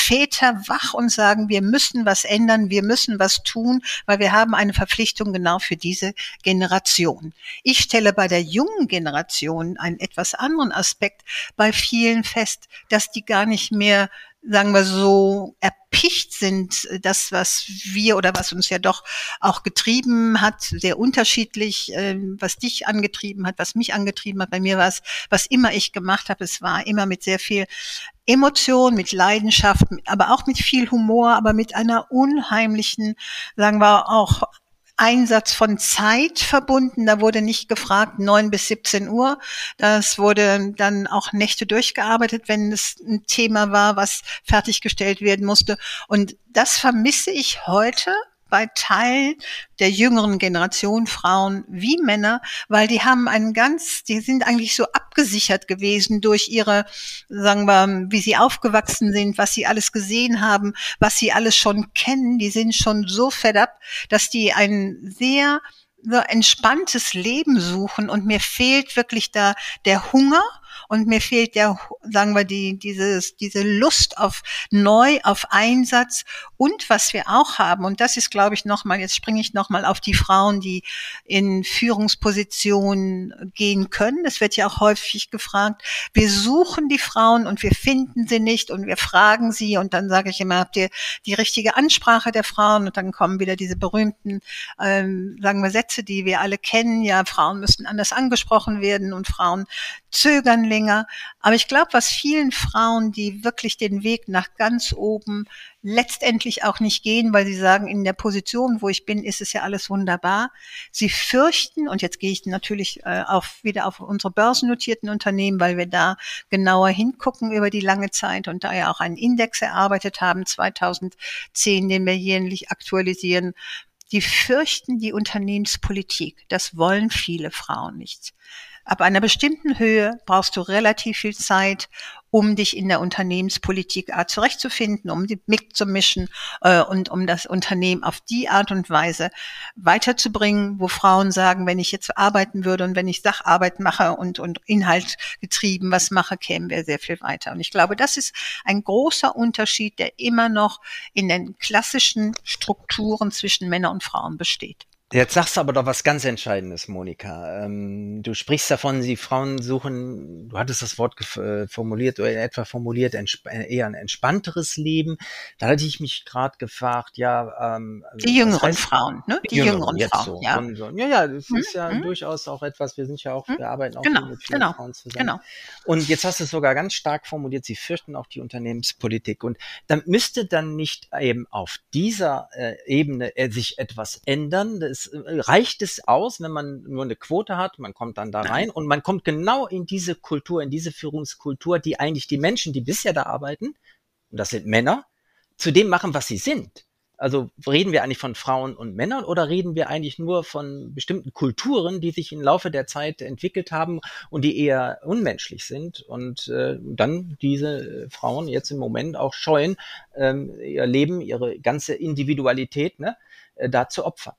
A: Väter wach und sagen, wir müssen was ändern, wir müssen was tun, weil wir haben eine Verpflichtung genau für diese Generation. Ich stelle bei der jungen Generation einen etwas anderen Aspekt bei vielen fest, dass die gar nicht mehr sagen wir so, erpicht sind, das, was wir oder was uns ja doch auch getrieben hat, sehr unterschiedlich, ähm, was dich angetrieben hat, was mich angetrieben hat. Bei mir war es, was immer ich gemacht habe, es war immer mit sehr viel Emotion, mit Leidenschaft, aber auch mit viel Humor, aber mit einer unheimlichen, sagen wir auch Einsatz von Zeit verbunden. Da wurde nicht gefragt, neun bis 17 Uhr. Das wurde dann auch Nächte durchgearbeitet, wenn es ein Thema war, was fertiggestellt werden musste. Und das vermisse ich heute bei Teilen der jüngeren Generation, Frauen wie Männer, weil die haben einen ganz, die sind eigentlich so abgesichert gewesen durch ihre, sagen wir, wie sie aufgewachsen sind, was sie alles gesehen haben, was sie alles schon kennen. Die sind schon so fed up, dass die ein sehr so entspanntes Leben suchen und mir fehlt wirklich da der Hunger und mir fehlt der, sagen wir, die, dieses, diese Lust auf neu, auf Einsatz und was wir auch haben, und das ist, glaube ich, nochmal, jetzt springe ich nochmal auf die Frauen, die in Führungspositionen gehen können. Es wird ja auch häufig gefragt, wir suchen die Frauen und wir finden sie nicht und wir fragen sie und dann sage ich immer, habt ihr die richtige Ansprache der Frauen? Und dann kommen wieder diese berühmten, ähm, sagen wir, Sätze, die wir alle kennen. Ja, Frauen müssten anders angesprochen werden und Frauen zögern länger. Aber ich glaube, was vielen Frauen, die wirklich den Weg nach ganz oben letztendlich auch nicht gehen, weil sie sagen, in der Position, wo ich bin, ist es ja alles wunderbar. Sie fürchten, und jetzt gehe ich natürlich äh, auf, wieder auf unsere börsennotierten Unternehmen, weil wir da genauer hingucken über die lange Zeit und da ja auch einen Index erarbeitet haben, 2010, den wir jährlich aktualisieren, die fürchten die Unternehmenspolitik. Das wollen viele Frauen nicht. Ab einer bestimmten Höhe brauchst du relativ viel Zeit, um dich in der Unternehmenspolitik Art zurechtzufinden, um die mitzumischen äh, und um das Unternehmen auf die Art und Weise weiterzubringen, wo Frauen sagen, wenn ich jetzt arbeiten würde und wenn ich Sacharbeit mache und, und Inhalt getrieben was mache, kämen wir sehr viel weiter. Und ich glaube, das ist ein großer Unterschied, der immer noch in den klassischen Strukturen zwischen Männern und Frauen besteht.
E: Jetzt sagst du aber doch was ganz Entscheidendes, Monika. Ähm, du sprichst davon, sie Frauen suchen, du hattest das Wort äh, formuliert oder etwa formuliert, äh, eher ein entspannteres Leben. Da hatte ich mich gerade gefragt, ja.
A: Ähm, die jüngeren heißt, Frauen, ne?
E: Die, die jüngeren, jüngeren Frauen, so, ja. So. Ja, ja, das hm, ist ja hm. durchaus auch etwas, wir sind ja auch, hm. wir arbeiten auch
A: genau,
E: mit vielen
A: genau,
E: Frauen zusammen.
A: Genau.
E: Und jetzt hast du es sogar ganz stark formuliert, sie fürchten auch die Unternehmenspolitik. Und dann müsste dann nicht eben auf dieser äh, Ebene äh, sich etwas ändern. Das äh, reicht es aus, wenn man nur eine Quote hat, man kommt dann da rein und man kommt genau in diese Kultur, in diese Führungskultur, die eigentlich die Menschen, die bisher da arbeiten, und das sind Männer, zu dem machen, was sie sind. Also reden wir eigentlich von Frauen und Männern oder reden wir eigentlich nur von bestimmten Kulturen, die sich im Laufe der Zeit entwickelt haben und die eher unmenschlich sind und äh, dann diese Frauen jetzt im Moment auch scheuen, ähm, ihr Leben, ihre ganze Individualität ne, äh, da zu opfern?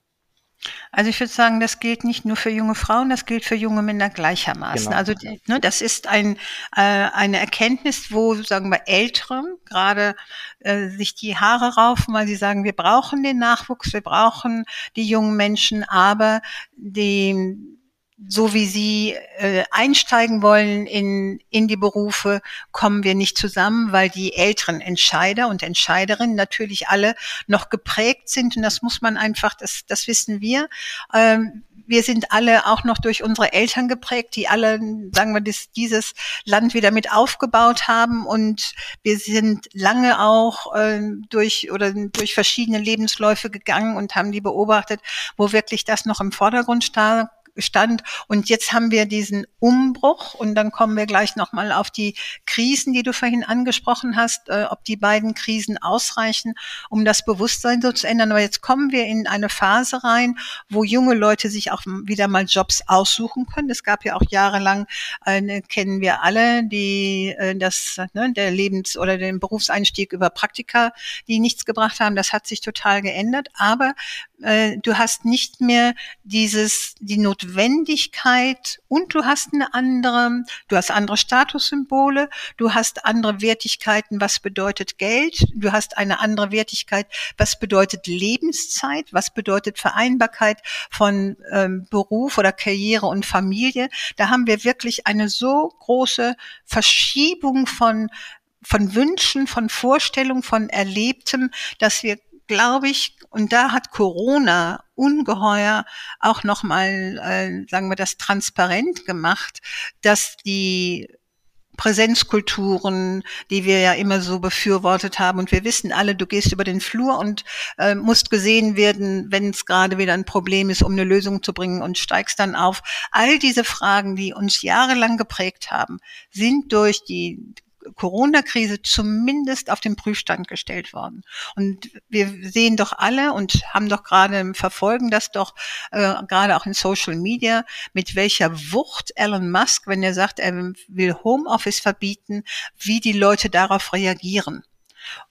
A: Also ich würde sagen, das gilt nicht nur für junge Frauen, das gilt für junge Männer gleichermaßen. Genau. Also ne, das ist ein, äh, eine Erkenntnis, wo, sagen wir, Ältere gerade äh, sich die Haare raufen, weil sie sagen, wir brauchen den Nachwuchs, wir brauchen die jungen Menschen, aber die so wie sie äh, einsteigen wollen in, in die Berufe, kommen wir nicht zusammen, weil die älteren Entscheider und Entscheiderinnen natürlich alle noch geprägt sind. Und das muss man einfach, das, das wissen wir. Ähm, wir sind alle auch noch durch unsere Eltern geprägt, die alle, sagen wir, das, dieses Land wieder mit aufgebaut haben. Und wir sind lange auch äh, durch oder durch verschiedene Lebensläufe gegangen und haben die beobachtet, wo wirklich das noch im Vordergrund stand stand. Und jetzt haben wir diesen Umbruch und dann kommen wir gleich nochmal auf die Krisen, die du vorhin angesprochen hast, äh, ob die beiden Krisen ausreichen, um das Bewusstsein so zu ändern. Aber jetzt kommen wir in eine Phase rein, wo junge Leute sich auch wieder mal Jobs aussuchen können. Es gab ja auch jahrelang, äh, kennen wir alle, die äh, das, ne, der Lebens- oder den Berufseinstieg über Praktika, die nichts gebracht haben. Das hat sich total geändert. Aber äh, du hast nicht mehr dieses, die Notwendigkeit, Notwendigkeit und du hast eine andere, du hast andere Statussymbole, du hast andere Wertigkeiten, was bedeutet Geld, du hast eine andere Wertigkeit, was bedeutet Lebenszeit, was bedeutet Vereinbarkeit von ähm, Beruf oder Karriere und Familie. Da haben wir wirklich eine so große Verschiebung von von Wünschen, von Vorstellungen, von Erlebtem, dass wir glaube ich, und da hat Corona ungeheuer auch nochmal, äh, sagen wir das, transparent gemacht, dass die Präsenzkulturen, die wir ja immer so befürwortet haben. Und wir wissen alle, du gehst über den Flur und äh, musst gesehen werden, wenn es gerade wieder ein Problem ist, um eine Lösung zu bringen und steigst dann auf. All diese Fragen, die uns jahrelang geprägt haben, sind durch die Corona-Krise zumindest auf den Prüfstand gestellt worden. Und wir sehen doch alle und haben doch gerade verfolgen das doch äh, gerade auch in Social Media, mit welcher Wucht Elon Musk, wenn er sagt, er will Homeoffice verbieten, wie die Leute darauf reagieren.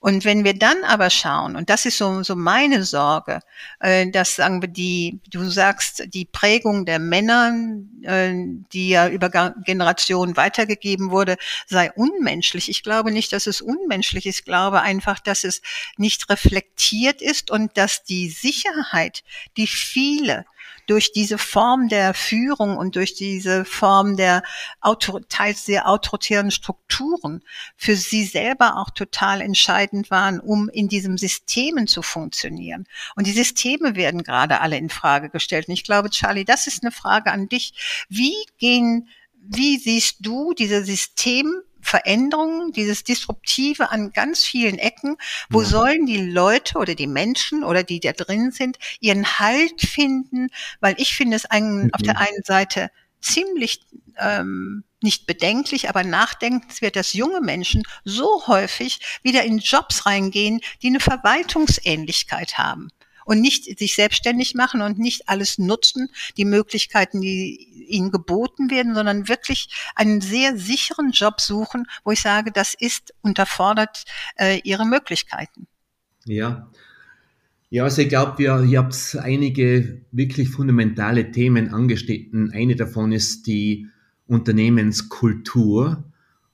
A: Und wenn wir dann aber schauen, und das ist so, so meine Sorge, äh, dass sagen wir die, du sagst, die Prägung der Männer, äh, die ja über Generationen weitergegeben wurde, sei unmenschlich. Ich glaube nicht, dass es unmenschlich ist. Ich glaube einfach, dass es nicht reflektiert ist und dass die Sicherheit, die viele durch diese Form der Führung und durch diese Form der Autor teils sehr autoritären Strukturen für sie selber auch total entscheidend waren, um in diesem Systemen zu funktionieren. Und die Systeme werden gerade alle in Frage gestellt. Und ich glaube, Charlie, das ist eine Frage an dich. Wie gehen wie siehst du diese System, Veränderungen, dieses Disruptive an ganz vielen Ecken. Wo ja. sollen die Leute oder die Menschen oder die da drin sind, ihren Halt finden? Weil ich finde es einen, mhm. auf der einen Seite ziemlich ähm, nicht bedenklich, aber nachdenkenswert, dass junge Menschen so häufig wieder in Jobs reingehen, die eine Verwaltungsähnlichkeit haben und nicht sich selbstständig machen und nicht alles nutzen, die Möglichkeiten, die ihnen geboten werden, sondern wirklich einen sehr sicheren Job suchen, wo ich sage, das ist unterfordert äh, ihre Möglichkeiten.
B: Ja. Ja, also ich glaube, ihr, ihr habt einige wirklich fundamentale Themen angeschnitten. Eine davon ist die Unternehmenskultur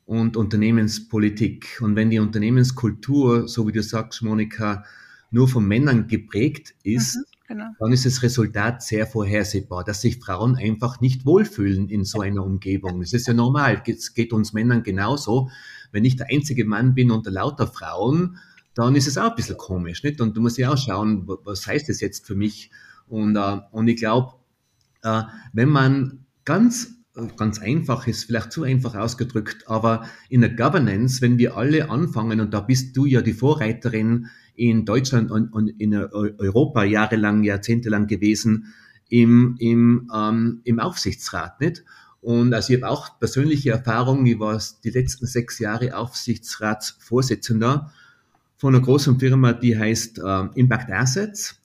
B: und Unternehmenspolitik. Und wenn die Unternehmenskultur, so wie du sagst, Monika, nur von Männern geprägt ist, mhm, genau. dann ist das Resultat sehr vorhersehbar, dass sich Frauen einfach nicht wohlfühlen in so einer Umgebung. Das ist ja normal, es geht uns Männern genauso. Wenn ich der einzige Mann bin unter lauter Frauen, dann ist es auch ein bisschen komisch, nicht? Und du musst ja auch schauen, was heißt das jetzt für mich? Und, äh, und ich glaube, äh, wenn man ganz ganz einfach ist, vielleicht zu einfach ausgedrückt, aber in der Governance, wenn wir alle anfangen, und da bist du ja die Vorreiterin in Deutschland und, und in Europa jahrelang, jahrzehntelang gewesen im, im, ähm, im Aufsichtsrat, nicht? Und also ich habe auch persönliche Erfahrungen, ich war die letzten sechs Jahre Aufsichtsratsvorsitzender von einer großen Firma, die heißt äh, Impact Assets.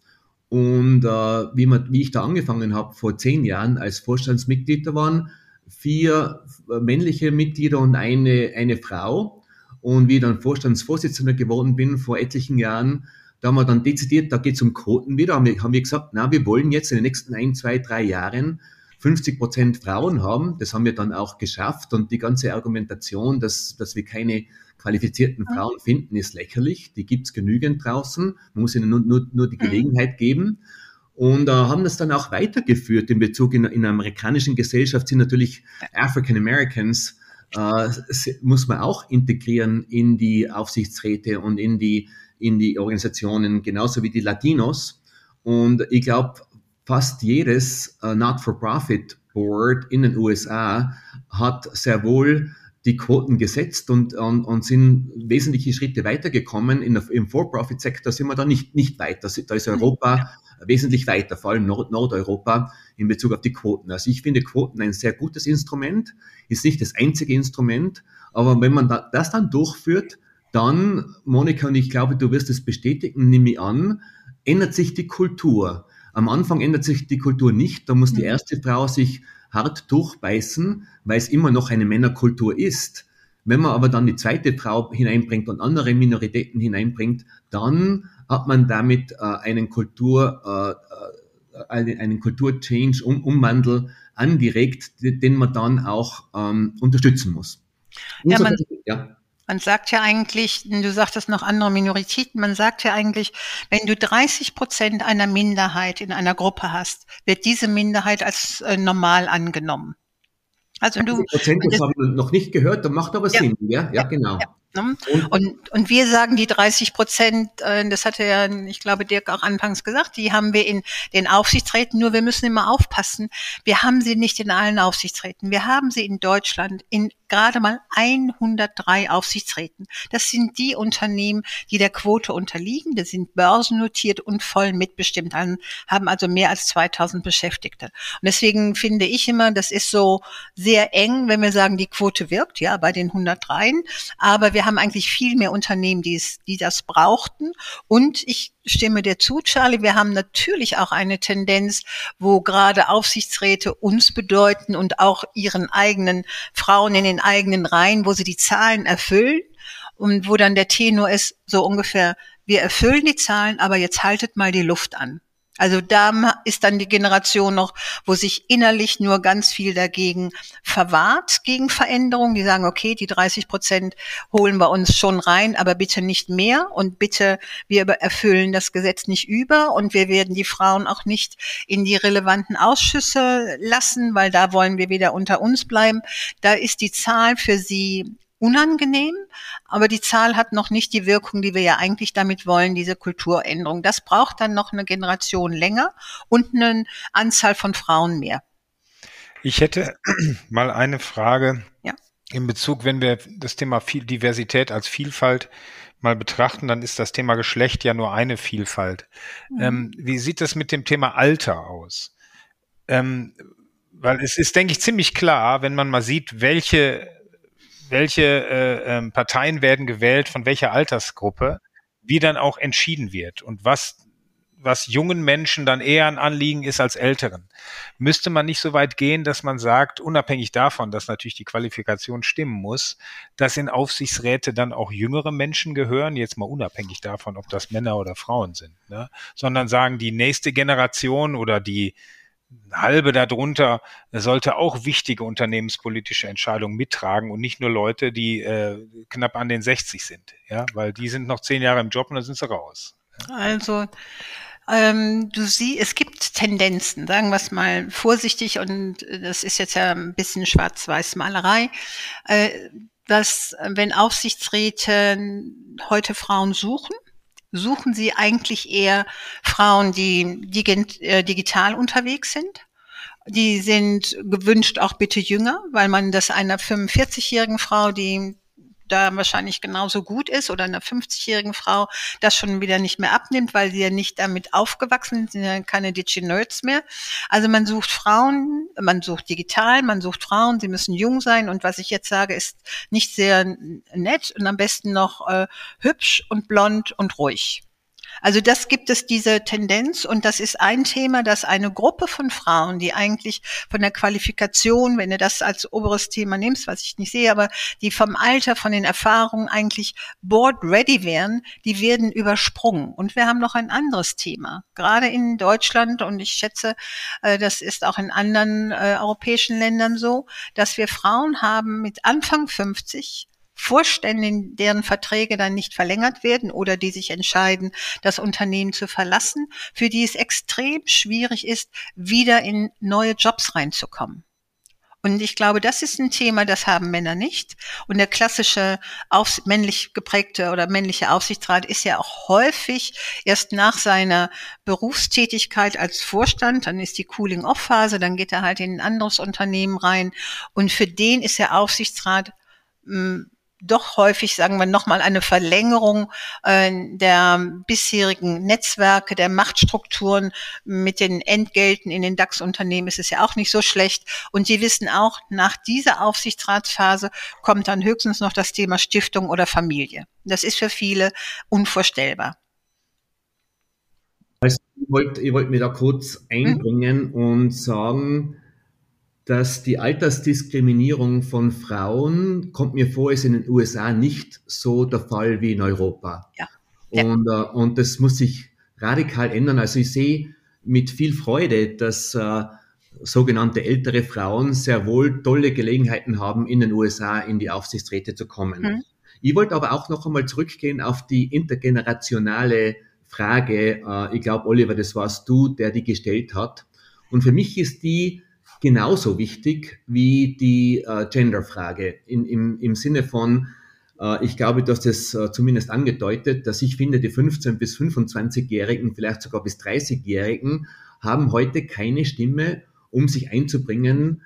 B: Und äh, wie, man, wie ich da angefangen habe, vor zehn Jahren als Vorstandsmitglied, da waren vier männliche Mitglieder und eine, eine Frau. Und wie ich dann Vorstandsvorsitzender geworden bin vor etlichen Jahren, da haben wir dann dezidiert, da geht es um Quoten wieder, haben wir, haben wir gesagt, na, wir wollen jetzt in den nächsten ein, zwei, drei Jahren 50 Prozent Frauen haben. Das haben wir dann auch geschafft. Und die ganze Argumentation, dass, dass wir keine qualifizierten Frauen finden, ist lächerlich. Die gibt's genügend draußen. Man muss ihnen nur, nur, nur die Gelegenheit geben. Und äh, haben das dann auch weitergeführt in Bezug in, in der amerikanischen Gesellschaft sind natürlich African Americans äh, muss man auch integrieren in die Aufsichtsräte und in die, in die Organisationen, genauso wie die Latinos. Und ich glaube, fast jedes uh, Not-for-Profit-Board in den USA hat sehr wohl die Quoten gesetzt und, und, und sind wesentliche Schritte weitergekommen. In Im For-Profit-Sektor sind wir da nicht, nicht weiter. Da ist Europa wesentlich weiter, vor allem Nord Nordeuropa in Bezug auf die Quoten. Also ich finde Quoten ein sehr gutes Instrument, ist nicht das einzige Instrument, aber wenn man das dann durchführt, dann, Monika, und ich glaube, du wirst es bestätigen, nehme ich an, ändert sich die Kultur. Am Anfang ändert sich die Kultur nicht, da muss die mhm. erste Frau sich hart durchbeißen, weil es immer noch eine Männerkultur ist. Wenn man aber dann die zweite Frau hineinbringt und andere Minoritäten hineinbringt, dann hat man damit äh, einen Kultur, äh, einen, einen Kulturchange, um, Umwandel angeregt, den man dann auch ähm, unterstützen muss.
A: Ja man, ja. man, sagt ja eigentlich, du sagtest noch andere Minoritäten, man sagt ja eigentlich, wenn du 30 Prozent einer Minderheit in einer Gruppe hast, wird diese Minderheit als äh, normal angenommen.
B: Also du. Prozent, das habe ich noch nicht gehört, da macht aber ja, Sinn, ja, ja, genau. Ja.
A: Ne? Und, und wir sagen, die 30 Prozent, äh, das hatte ja, ich glaube, Dirk auch anfangs gesagt, die haben wir in den Aufsichtsräten, nur wir müssen immer aufpassen, wir haben sie nicht in allen Aufsichtsräten. Wir haben sie in Deutschland in gerade mal 103 Aufsichtsräten. Das sind die Unternehmen, die der Quote unterliegen. Das sind börsennotiert und voll mitbestimmt, haben also mehr als 2000 Beschäftigte. Und deswegen finde ich immer, das ist so sehr eng, wenn wir sagen, die Quote wirkt, ja, bei den 103. Aber wir haben eigentlich viel mehr Unternehmen, die, es, die das brauchten. Und ich stimme dir zu, Charlie. Wir haben natürlich auch eine Tendenz, wo gerade Aufsichtsräte uns bedeuten und auch ihren eigenen Frauen in den eigenen Reihen, wo sie die Zahlen erfüllen und wo dann der Tenor ist, so ungefähr, wir erfüllen die Zahlen, aber jetzt haltet mal die Luft an. Also da ist dann die Generation noch, wo sich innerlich nur ganz viel dagegen verwahrt, gegen Veränderung. Die sagen, okay, die 30 Prozent holen wir uns schon rein, aber bitte nicht mehr und bitte, wir erfüllen das Gesetz nicht über und wir werden die Frauen auch nicht in die relevanten Ausschüsse lassen, weil da wollen wir wieder unter uns bleiben. Da ist die Zahl für sie unangenehm, aber die Zahl hat noch nicht die Wirkung, die wir ja eigentlich damit wollen, diese Kulturänderung. Das braucht dann noch eine Generation länger und eine Anzahl von Frauen mehr.
D: Ich hätte mal eine Frage ja. in Bezug, wenn wir das Thema Diversität als Vielfalt mal betrachten, dann ist das Thema Geschlecht ja nur eine Vielfalt. Mhm. Ähm, wie sieht das mit dem Thema Alter aus? Ähm, weil es ist, denke ich, ziemlich klar, wenn man mal sieht, welche welche äh, ähm, Parteien werden gewählt, von welcher Altersgruppe, wie dann auch entschieden wird und was was jungen Menschen dann eher ein Anliegen ist als älteren. Müsste man nicht so weit gehen, dass man sagt, unabhängig davon, dass natürlich die Qualifikation stimmen muss, dass in Aufsichtsräte dann auch jüngere Menschen gehören, jetzt mal unabhängig davon, ob das Männer oder Frauen sind, ne? sondern sagen, die nächste Generation oder die halbe darunter sollte auch wichtige unternehmenspolitische Entscheidungen mittragen und nicht nur Leute, die äh, knapp an den 60 sind, ja, weil die sind noch zehn Jahre im Job und dann sind sie raus.
A: Also ähm, du siehst, es gibt Tendenzen, sagen wir es mal vorsichtig, und das ist jetzt ja ein bisschen Schwarz-Weiß-Malerei, äh, dass wenn Aufsichtsräte heute Frauen suchen, suchen Sie eigentlich eher Frauen, die, äh, digital unterwegs sind? Die sind gewünscht auch bitte jünger, weil man das einer 45-jährigen Frau, die da wahrscheinlich genauso gut ist oder einer 50-jährigen Frau das schon wieder nicht mehr abnimmt, weil sie ja nicht damit aufgewachsen sind, sind ja keine Digi Nerds mehr. Also man sucht Frauen, man sucht digital, man sucht Frauen, sie müssen jung sein und was ich jetzt sage, ist nicht sehr nett und am besten noch äh, hübsch und blond und ruhig. Also das gibt es diese Tendenz und das ist ein Thema, dass eine Gruppe von Frauen, die eigentlich von der Qualifikation, wenn du das als oberes Thema nimmst, was ich nicht sehe, aber die vom Alter, von den Erfahrungen eigentlich board ready wären, die werden übersprungen. Und wir haben noch ein anderes Thema, gerade in Deutschland und ich schätze, äh, das ist auch in anderen äh, europäischen Ländern so, dass wir Frauen haben mit Anfang 50, Vorständen, deren Verträge dann nicht verlängert werden oder die sich entscheiden, das Unternehmen zu verlassen, für die es extrem schwierig ist, wieder in neue Jobs reinzukommen. Und ich glaube, das ist ein Thema, das haben Männer nicht. Und der klassische aufs männlich geprägte oder männliche Aufsichtsrat ist ja auch häufig erst nach seiner Berufstätigkeit als Vorstand, dann ist die Cooling-Off-Phase, dann geht er halt in ein anderes Unternehmen rein. Und für den ist der Aufsichtsrat mh, doch häufig, sagen wir nochmal, eine Verlängerung äh, der bisherigen Netzwerke, der Machtstrukturen mit den Entgelten in den DAX-Unternehmen ist es ja auch nicht so schlecht. Und die wissen auch, nach dieser Aufsichtsratsphase kommt dann höchstens noch das Thema Stiftung oder Familie. Das ist für viele unvorstellbar.
B: Also, ich wollte ich wollt mir da kurz einbringen hm. und sagen, dass die Altersdiskriminierung von Frauen, kommt mir vor, ist in den USA nicht so der Fall wie in Europa. Ja. Und, äh, und das muss sich radikal ändern. Also ich sehe mit viel Freude, dass äh, sogenannte ältere Frauen sehr wohl tolle Gelegenheiten haben, in den USA in die Aufsichtsräte zu kommen. Mhm. Ich wollte aber auch noch einmal zurückgehen auf die intergenerationale Frage. Äh, ich glaube, Oliver, das warst du, der die gestellt hat. Und für mich ist die genauso wichtig wie die äh, Genderfrage in, im, im Sinne von, äh, ich glaube, dass das äh, zumindest angedeutet, dass ich finde, die 15 bis 25-Jährigen, vielleicht sogar bis 30-Jährigen, haben heute keine Stimme, um sich einzubringen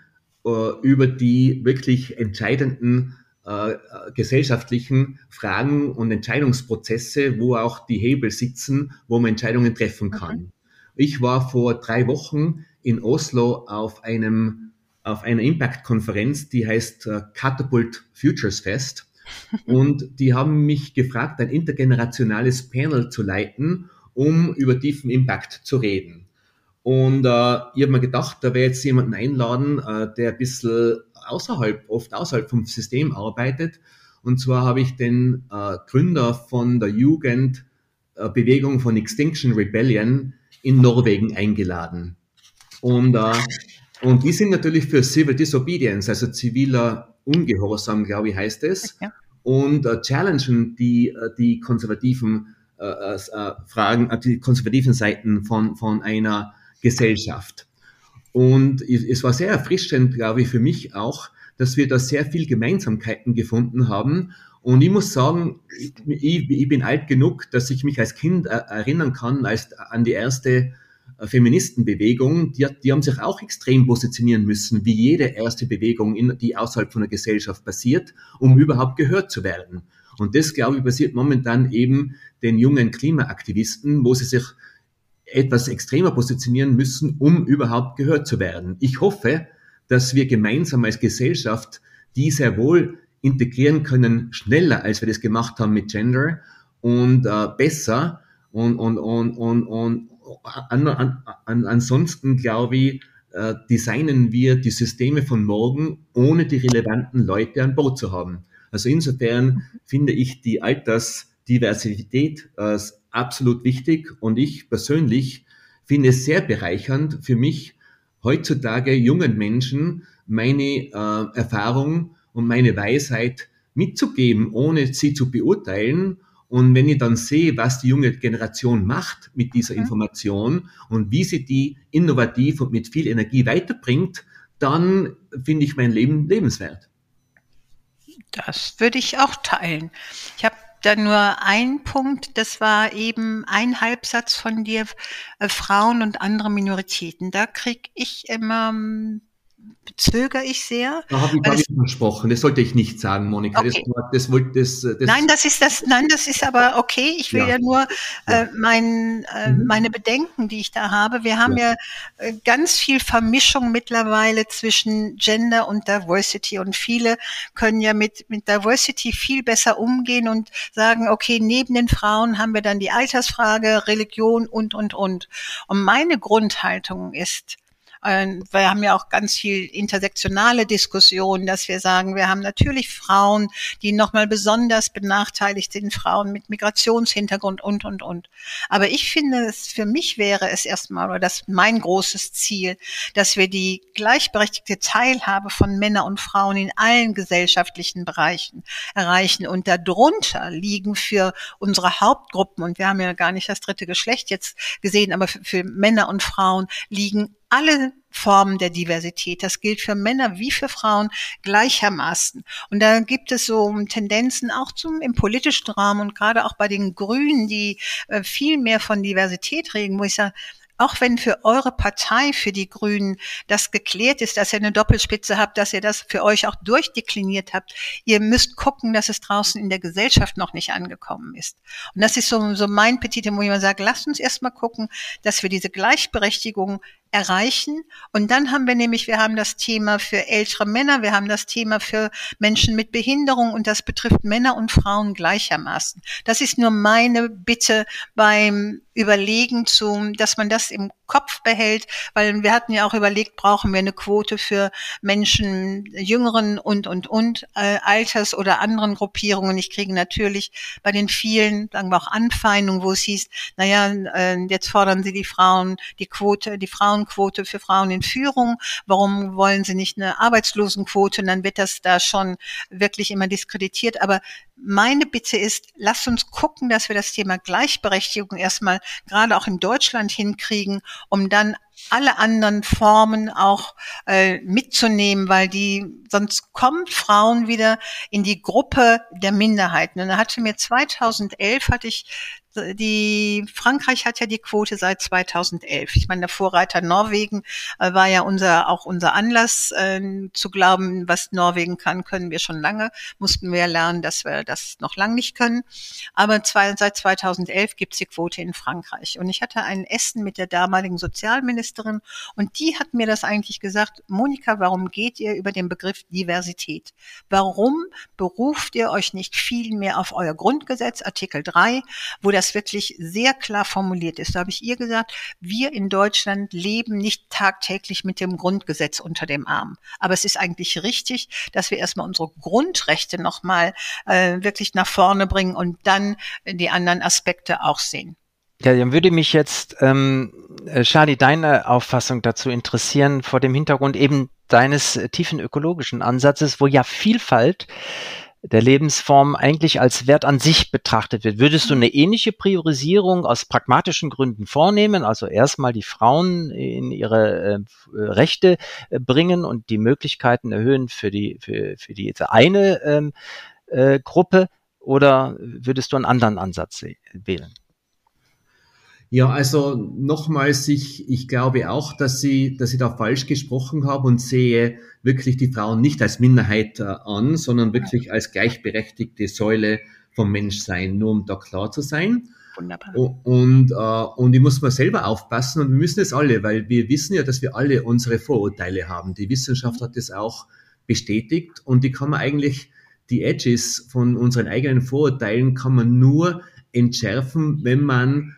B: äh, über die wirklich entscheidenden äh, gesellschaftlichen Fragen und Entscheidungsprozesse, wo auch die Hebel sitzen, wo man Entscheidungen treffen kann. Okay. Ich war vor drei Wochen in Oslo auf einem auf einer Impact-Konferenz, die heißt äh, Catapult Futures Fest. Und die haben mich gefragt, ein intergenerationales Panel zu leiten, um über tiefen Impact zu reden. Und äh, ich habe mir gedacht, da werde jetzt jemanden einladen, äh, der ein bisschen außerhalb, oft außerhalb vom System arbeitet. Und zwar habe ich den äh, Gründer von der Jugendbewegung von Extinction Rebellion in Norwegen eingeladen. Und, äh, und die sind natürlich für Civil Disobedience, also ziviler Ungehorsam, glaube ich, heißt es. Ja. Und äh, challengen die, äh, die konservativen äh, äh, äh Fragen, die konservativen Seiten von, von einer Gesellschaft. Und es war sehr erfrischend, glaube ich, für mich auch, dass wir da sehr viel Gemeinsamkeiten gefunden haben. Und ich muss sagen, ich, ich bin alt genug, dass ich mich als Kind erinnern kann, als an die erste Feministenbewegung, die, die haben sich auch extrem positionieren müssen, wie jede erste Bewegung, in, die außerhalb von der Gesellschaft passiert, um überhaupt gehört zu werden. Und das, glaube ich, passiert momentan eben den jungen Klimaaktivisten, wo sie sich etwas extremer positionieren müssen, um überhaupt gehört zu werden. Ich hoffe, dass wir gemeinsam als Gesellschaft die sehr wohl integrieren können, schneller als wir das gemacht haben mit Gender und äh, besser und, und, und, und, und, an, an, an, ansonsten glaube ich, äh, designen wir die Systeme von morgen, ohne die relevanten Leute an Bord zu haben. Also insofern finde ich die Altersdiversität äh, absolut wichtig und ich persönlich finde es sehr bereichernd für mich, heutzutage jungen Menschen meine äh, Erfahrung und meine Weisheit mitzugeben, ohne sie zu beurteilen und wenn ich dann sehe, was die junge Generation macht mit dieser Information und wie sie die innovativ und mit viel Energie weiterbringt, dann finde ich mein Leben lebenswert.
A: Das würde ich auch teilen. Ich habe da nur einen Punkt, das war eben ein Halbsatz von dir, äh, Frauen und andere Minoritäten. Da kriege ich immer zögere ich sehr.
B: Da habe ich, hab ich versprochen. Das sollte ich nicht sagen, Monika. Okay. Das, das, das, das,
A: nein, das ist das. Nein, das ist aber okay. Ich will ja, ja nur äh, mein, äh, mhm. meine Bedenken, die ich da habe. Wir haben ja, ja äh, ganz viel Vermischung mittlerweile zwischen Gender und Diversity und viele können ja mit mit Diversity viel besser umgehen und sagen, okay, neben den Frauen haben wir dann die Altersfrage, Religion und und und. Und meine Grundhaltung ist wir haben ja auch ganz viel intersektionale Diskussionen, dass wir sagen, wir haben natürlich Frauen, die nochmal besonders benachteiligt sind, Frauen mit Migrationshintergrund und, und, und. Aber ich finde, es, für mich wäre es erstmal, oder das mein großes Ziel, dass wir die gleichberechtigte Teilhabe von Männern und Frauen in allen gesellschaftlichen Bereichen erreichen. Und darunter liegen für unsere Hauptgruppen, und wir haben ja gar nicht das dritte Geschlecht jetzt gesehen, aber für, für Männer und Frauen liegen alle Formen der Diversität. Das gilt für Männer wie für Frauen gleichermaßen. Und da gibt es so Tendenzen auch zum im politischen Rahmen und gerade auch bei den Grünen, die äh, viel mehr von Diversität reden, wo ich sage, auch wenn für eure Partei, für die Grünen, das geklärt ist, dass ihr eine Doppelspitze habt, dass ihr das für euch auch durchdekliniert habt, ihr müsst gucken, dass es draußen in der Gesellschaft noch nicht angekommen ist. Und das ist so, so mein Petit, wo ich immer sage, lasst uns erstmal gucken, dass wir diese Gleichberechtigung erreichen. Und dann haben wir nämlich, wir haben das Thema für ältere Männer, wir haben das Thema für Menschen mit Behinderung und das betrifft Männer und Frauen gleichermaßen. Das ist nur meine Bitte beim Überlegen zu, dass man das im Kopf behält, weil wir hatten ja auch überlegt, brauchen wir eine Quote für Menschen jüngeren und und und äh, Alters oder anderen Gruppierungen. Ich kriege natürlich bei den vielen, sagen wir auch Anfeindungen, wo es hieß, naja, äh, jetzt fordern Sie die Frauen, die Quote, die Frauenquote für Frauen in Führung. Warum wollen Sie nicht eine Arbeitslosenquote? Und dann wird das da schon wirklich immer diskreditiert. Aber meine Bitte ist, lasst uns gucken, dass wir das Thema Gleichberechtigung erstmal gerade auch in Deutschland hinkriegen, um dann alle anderen Formen auch äh, mitzunehmen, weil die sonst kommen Frauen wieder in die Gruppe der Minderheiten. Und da hatte mir 2011 hatte ich die Frankreich hat ja die Quote seit 2011. Ich meine, der Vorreiter Norwegen äh, war ja unser auch unser Anlass äh, zu glauben, was Norwegen kann, können wir schon lange. Mussten wir lernen, dass wir das noch lang nicht können. Aber zwei, seit 2011 gibt's die Quote in Frankreich. Und ich hatte ein Essen mit der damaligen Sozialministerin und die hat mir das eigentlich gesagt. Monika, warum geht ihr über den Begriff Diversität? Warum beruft ihr euch nicht viel mehr auf euer Grundgesetz, Artikel 3, wo das das wirklich sehr klar formuliert ist. Da habe ich ihr gesagt, wir in Deutschland leben nicht tagtäglich mit dem Grundgesetz unter dem Arm. Aber es ist eigentlich richtig, dass wir erstmal unsere Grundrechte nochmal äh, wirklich nach vorne bringen und dann die anderen Aspekte auch sehen.
E: Ja, dann würde mich jetzt, ähm, äh, Charlie, deine Auffassung dazu interessieren, vor dem Hintergrund eben deines tiefen ökologischen Ansatzes, wo ja Vielfalt der Lebensform eigentlich als Wert an sich betrachtet wird. Würdest du eine ähnliche Priorisierung aus pragmatischen Gründen vornehmen? Also erstmal die Frauen in ihre äh, Rechte äh, bringen und die Möglichkeiten erhöhen für die, für, für die eine ähm, äh, Gruppe? Oder würdest du einen anderen Ansatz wählen?
B: Ja, also nochmals, ich, ich glaube auch, dass Sie, dass Sie da falsch gesprochen haben und sehe wirklich die Frauen nicht als Minderheit äh, an, sondern wirklich als gleichberechtigte Säule vom Menschsein, nur um da klar zu sein. Wunderbar. Und, äh, und ich muss mal selber aufpassen und wir müssen es alle, weil wir wissen ja, dass wir alle unsere Vorurteile haben. Die Wissenschaft hat das auch bestätigt und die kann man eigentlich, die Edges von unseren eigenen Vorurteilen kann man nur entschärfen, wenn man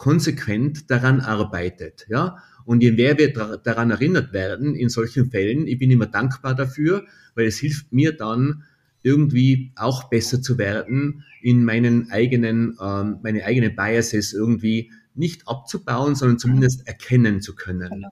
B: konsequent daran arbeitet. Ja? Und je mehr wir daran erinnert werden in solchen Fällen, ich bin immer dankbar dafür, weil es hilft mir dann irgendwie auch besser zu werden, in meinen eigenen, ähm, meine eigenen Biases irgendwie nicht abzubauen, sondern zumindest erkennen zu können. Genau.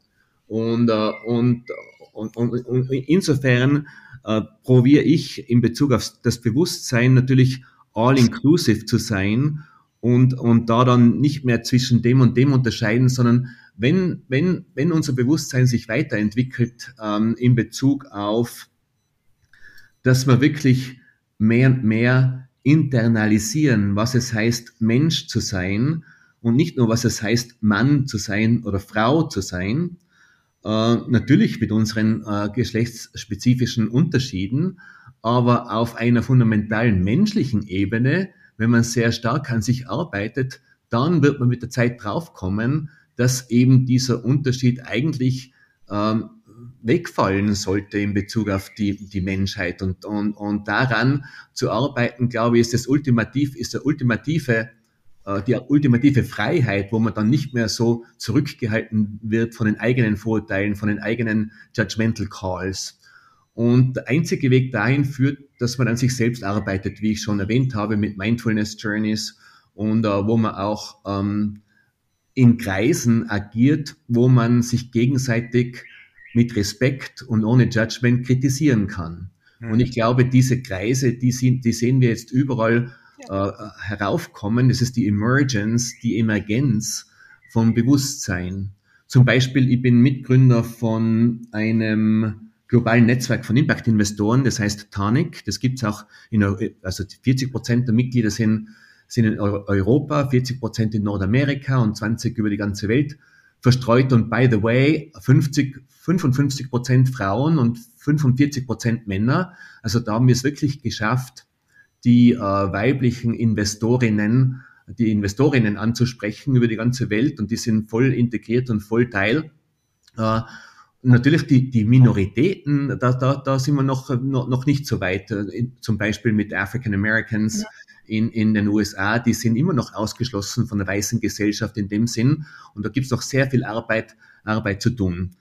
B: Und, äh, und, und, und, und insofern äh, probiere ich in Bezug auf das Bewusstsein natürlich all-inclusive zu sein und, und da dann nicht mehr zwischen dem und dem unterscheiden, sondern wenn, wenn, wenn unser Bewusstsein sich weiterentwickelt ähm, in Bezug auf, dass wir wirklich mehr und mehr internalisieren, was es heißt, Mensch zu sein und nicht nur, was es heißt, Mann zu sein oder Frau zu sein, äh, natürlich mit unseren äh, geschlechtsspezifischen Unterschieden, aber auf einer fundamentalen menschlichen Ebene wenn man sehr stark an sich arbeitet, dann wird man mit der Zeit draufkommen, dass eben dieser Unterschied eigentlich ähm, wegfallen sollte in Bezug auf die, die Menschheit. Und, und, und daran zu arbeiten, glaube ich, ist das ultimativ, ist der ultimative, äh, die ultimative Freiheit, wo man dann nicht mehr so zurückgehalten wird von den eigenen Vorurteilen, von den eigenen Judgmental Calls. Und der einzige Weg dahin führt, dass man an sich selbst arbeitet, wie ich schon erwähnt habe, mit Mindfulness Journeys und äh, wo man auch ähm, in Kreisen agiert, wo man sich gegenseitig mit Respekt und ohne Judgment kritisieren kann. Mhm. Und ich glaube, diese Kreise, die, sind, die sehen wir jetzt überall äh, heraufkommen. Das ist die Emergence, die Emergenz vom Bewusstsein. Zum Beispiel, ich bin Mitgründer von einem globalen Netzwerk von Impact-Investoren, das heißt TANIC. Das gibt's auch in, also 40 Prozent der Mitglieder sind, sind in Europa, 40 Prozent in Nordamerika und 20 über die ganze Welt verstreut. Und by the way, 50, 55 Prozent Frauen und 45 Prozent Männer. Also da haben wir es wirklich geschafft, die äh, weiblichen Investorinnen, die Investorinnen anzusprechen über die ganze Welt und die sind voll integriert und voll Teil. Äh, Natürlich die, die Minoritäten, da, da, da sind wir noch, noch, nicht so weit, zum Beispiel mit African Americans ja. in, in den USA, die sind immer noch ausgeschlossen von der weißen Gesellschaft in dem Sinn. Und da gibt es noch sehr viel Arbeit, Arbeit zu tun.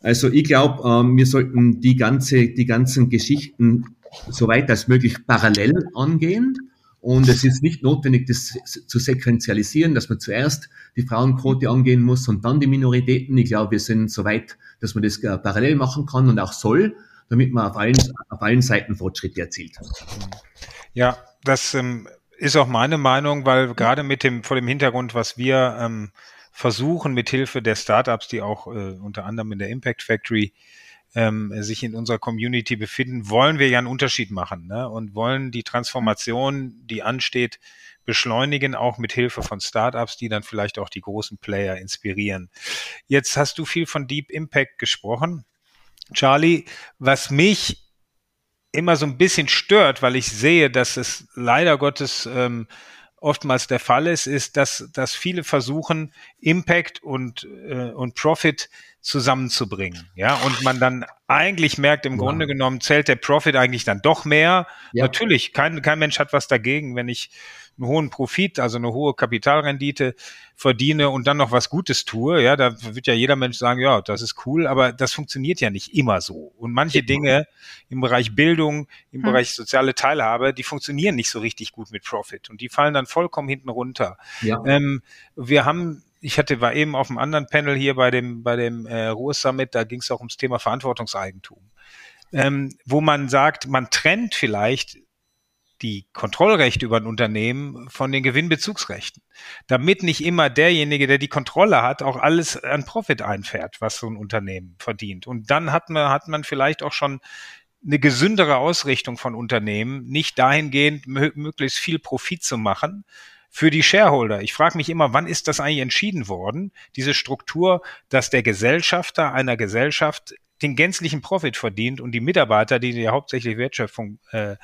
B: Also ich glaube, ähm, wir sollten die, ganze, die ganzen Geschichten so weit als möglich parallel angehen. Und es ist nicht notwendig, das zu sequenzialisieren, dass man zuerst die Frauenquote angehen muss und dann die Minoritäten. Ich glaube, wir sind so weit, dass man das äh, parallel machen kann und auch soll, damit man auf allen, auf allen Seiten Fortschritte erzielt.
D: Ja, das ähm, ist auch meine Meinung, weil gerade mit dem, vor dem Hintergrund, was wir ähm, versuchen, mit Hilfe der Startups, die auch äh, unter anderem in der Impact Factory ähm, sich in unserer Community befinden, wollen wir ja einen Unterschied machen ne? und wollen die Transformation, die ansteht, beschleunigen, auch mit Hilfe von Startups, die dann vielleicht auch die großen Player inspirieren. Jetzt hast du viel von Deep Impact gesprochen. Charlie, was mich immer so ein bisschen stört, weil ich sehe, dass es leider Gottes ähm, oftmals der Fall ist, ist, dass, dass viele versuchen, Impact und, äh, und Profit zusammenzubringen. Ja, und man dann eigentlich merkt, im ja. Grunde genommen zählt der Profit eigentlich dann doch mehr. Ja. Natürlich, kein, kein Mensch hat was dagegen, wenn ich einen hohen Profit, also eine hohe Kapitalrendite verdiene und dann noch was Gutes tue, ja, da wird ja jeder Mensch sagen, ja, das ist cool, aber das funktioniert ja nicht immer so. Und manche Dinge im Bereich Bildung, im hm. Bereich soziale Teilhabe, die funktionieren nicht so richtig gut mit Profit und die fallen dann vollkommen hinten runter. Ja. Ähm, wir haben ich hatte war eben auf einem anderen Panel hier bei dem bei dem äh, Ruhe Summit, da ging es auch ums Thema Verantwortungseigentum, ähm, wo man sagt, man trennt vielleicht die Kontrollrechte über ein Unternehmen von den Gewinnbezugsrechten, damit nicht immer derjenige, der die Kontrolle hat, auch alles an Profit einfährt, was so ein Unternehmen verdient. Und dann hat man, hat man vielleicht auch schon eine gesündere Ausrichtung von Unternehmen, nicht dahingehend möglichst viel Profit zu machen für die Shareholder. Ich frage mich immer, wann ist das eigentlich entschieden worden, diese Struktur, dass der Gesellschafter einer Gesellschaft den gänzlichen Profit verdient und die Mitarbeiter, die ja hauptsächlich Wertschöpfung äh,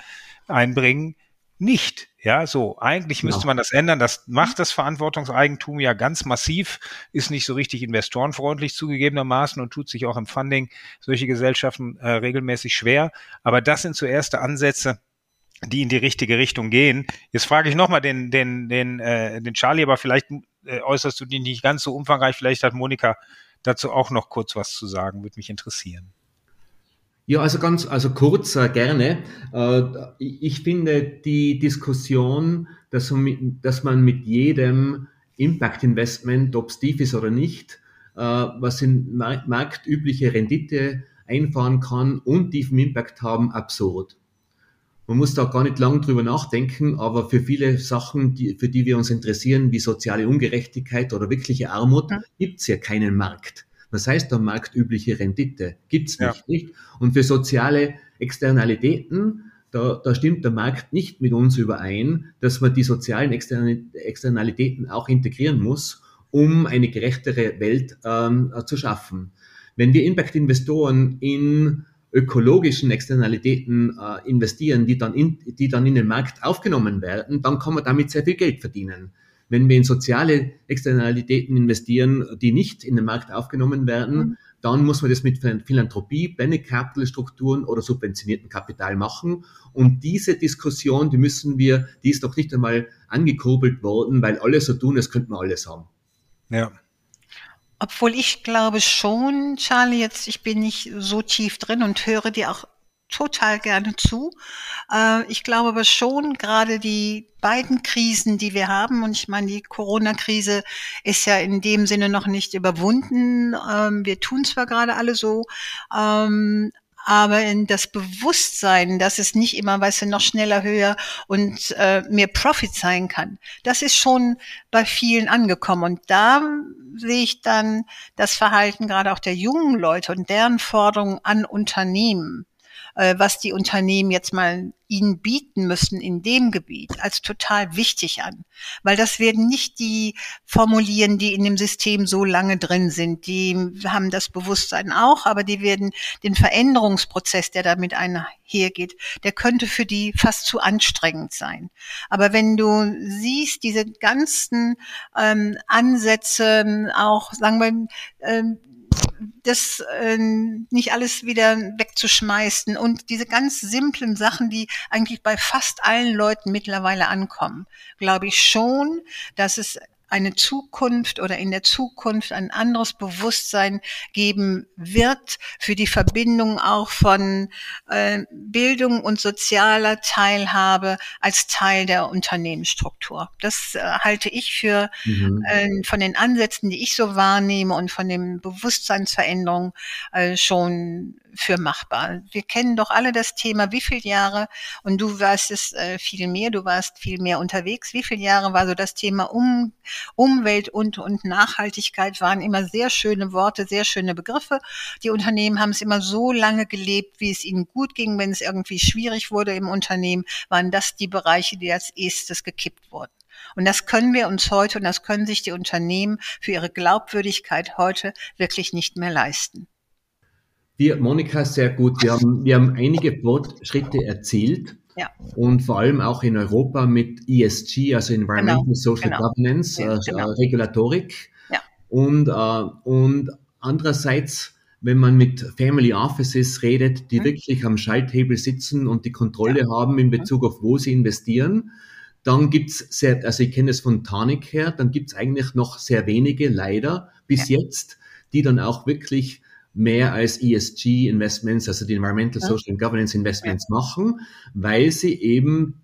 D: einbringen, nicht. Ja, so. Eigentlich müsste ja. man das ändern. Das macht das Verantwortungseigentum ja ganz massiv, ist nicht so richtig investorenfreundlich zugegebenermaßen und tut sich auch im Funding solche Gesellschaften äh, regelmäßig schwer. Aber das sind so erste Ansätze, die in die richtige Richtung gehen. Jetzt frage ich nochmal den, den, den, äh, den Charlie, aber vielleicht äh, äußerst du die nicht ganz so umfangreich. Vielleicht hat Monika dazu auch noch kurz was zu sagen, würde mich interessieren.
B: Ja, also ganz, also kurz äh, gerne. Äh, ich finde die Diskussion, dass man mit, jedem Impact Investment, ob es tief ist oder nicht, äh, was in marktübliche Rendite einfahren kann und tiefen Impact haben, absurd. Man muss da gar nicht lang drüber nachdenken, aber für viele Sachen, die, für die wir uns interessieren, wie soziale Ungerechtigkeit oder wirkliche Armut, gibt's ja keinen Markt. Das heißt, da marktübliche Rendite gibt's nicht, ja. nicht. Und für soziale Externalitäten, da, da stimmt der Markt nicht mit uns überein, dass man die sozialen Externalitäten auch integrieren muss, um eine gerechtere Welt ähm, zu schaffen. Wenn wir Impact-Investoren in ökologischen Externalitäten äh, investieren, die dann, in, die dann in den Markt aufgenommen werden, dann kann man damit sehr viel Geld verdienen. Wenn wir in soziale Externalitäten investieren, die nicht in den Markt aufgenommen werden, mhm. dann muss man das mit Philanthropie, Benefit Capital Strukturen oder subventionierten Kapital machen. Und diese Diskussion, die müssen wir, die ist noch nicht einmal angekurbelt worden, weil alle so tun, als könnte man alles haben.
A: Ja. Obwohl ich glaube schon, Charlie, jetzt, ich bin nicht so tief drin und höre dir auch total gerne zu. Äh, ich glaube aber schon, gerade die beiden Krisen, die wir haben, und ich meine, die Corona-Krise ist ja in dem Sinne noch nicht überwunden. Ähm, wir tun zwar gerade alle so, ähm, aber in das Bewusstsein, dass es nicht immer, weißt du, noch schneller, höher und äh, mehr Profit sein kann, das ist schon bei vielen angekommen. Und da sehe ich dann das Verhalten gerade auch der jungen Leute und deren Forderungen an Unternehmen äh, was die Unternehmen jetzt mal ihnen bieten müssen in dem Gebiet als total wichtig an. Weil das werden nicht die formulieren, die in dem System so lange drin sind. Die haben das Bewusstsein auch, aber die werden den Veränderungsprozess, der damit einhergeht, der könnte für die fast zu anstrengend sein. Aber wenn du siehst, diese ganzen ähm, Ansätze, auch, sagen wir, ähm, das äh, nicht alles wieder wegzuschmeißen und diese ganz simplen Sachen, die eigentlich bei fast allen Leuten mittlerweile ankommen, glaube ich schon, dass es eine Zukunft oder in der Zukunft ein anderes Bewusstsein geben wird für die Verbindung auch von äh, Bildung und sozialer Teilhabe als Teil der Unternehmensstruktur. Das äh, halte ich für mhm. äh, von den Ansätzen, die ich so wahrnehme und von den Bewusstseinsveränderungen äh, schon für machbar. Wir kennen doch alle das Thema, wie viele Jahre, und du weißt es äh, viel mehr, du warst viel mehr unterwegs, wie viele Jahre war so das Thema um, Umwelt und, und Nachhaltigkeit waren immer sehr schöne Worte, sehr schöne Begriffe. Die Unternehmen haben es immer so lange gelebt, wie es ihnen gut ging. Wenn es irgendwie schwierig wurde im Unternehmen, waren das die Bereiche, die als erstes gekippt wurden. Und das können wir uns heute und das können sich die Unternehmen für ihre Glaubwürdigkeit heute wirklich nicht mehr leisten.
B: Wir, Monika, sehr gut. Wir haben, wir haben einige Fortschritte erzielt. Ja. Und vor allem auch in Europa mit ESG, also Environmental genau. Social genau. Governance, ja, äh, genau. äh, Regulatorik. Ja. Und, äh, und andererseits, wenn man mit Family Offices redet, die mhm. wirklich am Schalthebel sitzen und die Kontrolle ja. haben in Bezug auf, wo sie investieren, dann gibt's sehr, also ich kenne es von Tonic her, dann gibt's eigentlich noch sehr wenige, leider, bis jetzt, die dann auch wirklich mehr als ESG-Investments, also die Environmental, Social and Governance Investments ja. machen, weil sie eben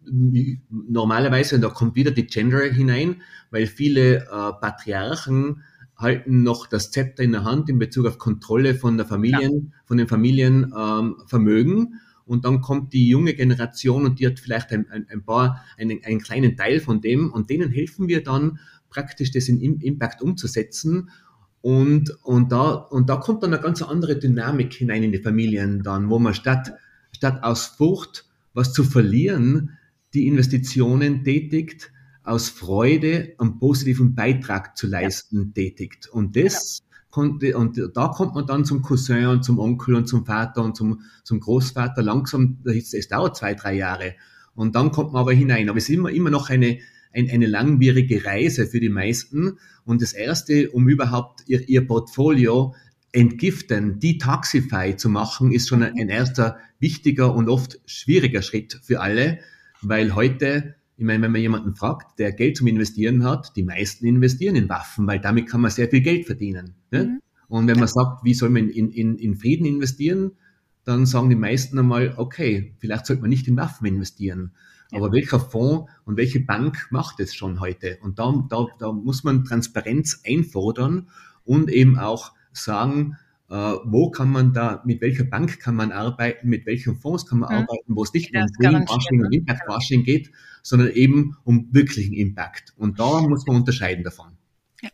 B: normalerweise, und da kommt wieder die Gender hinein, weil viele äh, Patriarchen halten noch das Zepter in der Hand in Bezug auf Kontrolle von der Familien, ja. von den Familienvermögen. Ähm, und dann kommt die junge Generation und die hat vielleicht ein, ein, ein paar, einen, einen kleinen Teil von dem und denen helfen wir dann praktisch das in Impact umzusetzen und, und, da, und da kommt dann eine ganz andere Dynamik hinein in die Familien dann, wo man statt, statt aus Furcht, was zu verlieren, die Investitionen tätigt, aus Freude einen positiven Beitrag zu leisten ja. tätigt. Und das genau. konnte, und da kommt man dann zum Cousin und zum Onkel und zum Vater und zum, zum Großvater langsam, es dauert zwei, drei Jahre. Und dann kommt man aber hinein. Aber es ist immer, immer noch eine, ein, eine langwierige Reise für die meisten. Und das Erste, um überhaupt ihr, ihr Portfolio entgiften, detoxify zu machen, ist schon ein, ein erster wichtiger und oft schwieriger Schritt für alle, weil heute ich meine, wenn man jemanden fragt, der Geld zum Investieren hat, die meisten investieren in Waffen, weil damit kann man sehr viel Geld verdienen. Ne? Mhm. Und wenn man sagt, wie soll man in, in, in Frieden investieren, dann sagen die meisten einmal, okay, vielleicht sollte man nicht in Waffen investieren. Aber welcher Fonds und welche Bank macht es schon heute? Und da, da, da muss man Transparenz einfordern und eben auch sagen, äh, wo kann man da, mit welcher Bank kann man arbeiten, mit welchen Fonds kann man mhm. arbeiten, wo es nicht um Greenwashing und Impactwashing geht, sondern eben um wirklichen Impact. Und da muss man unterscheiden davon.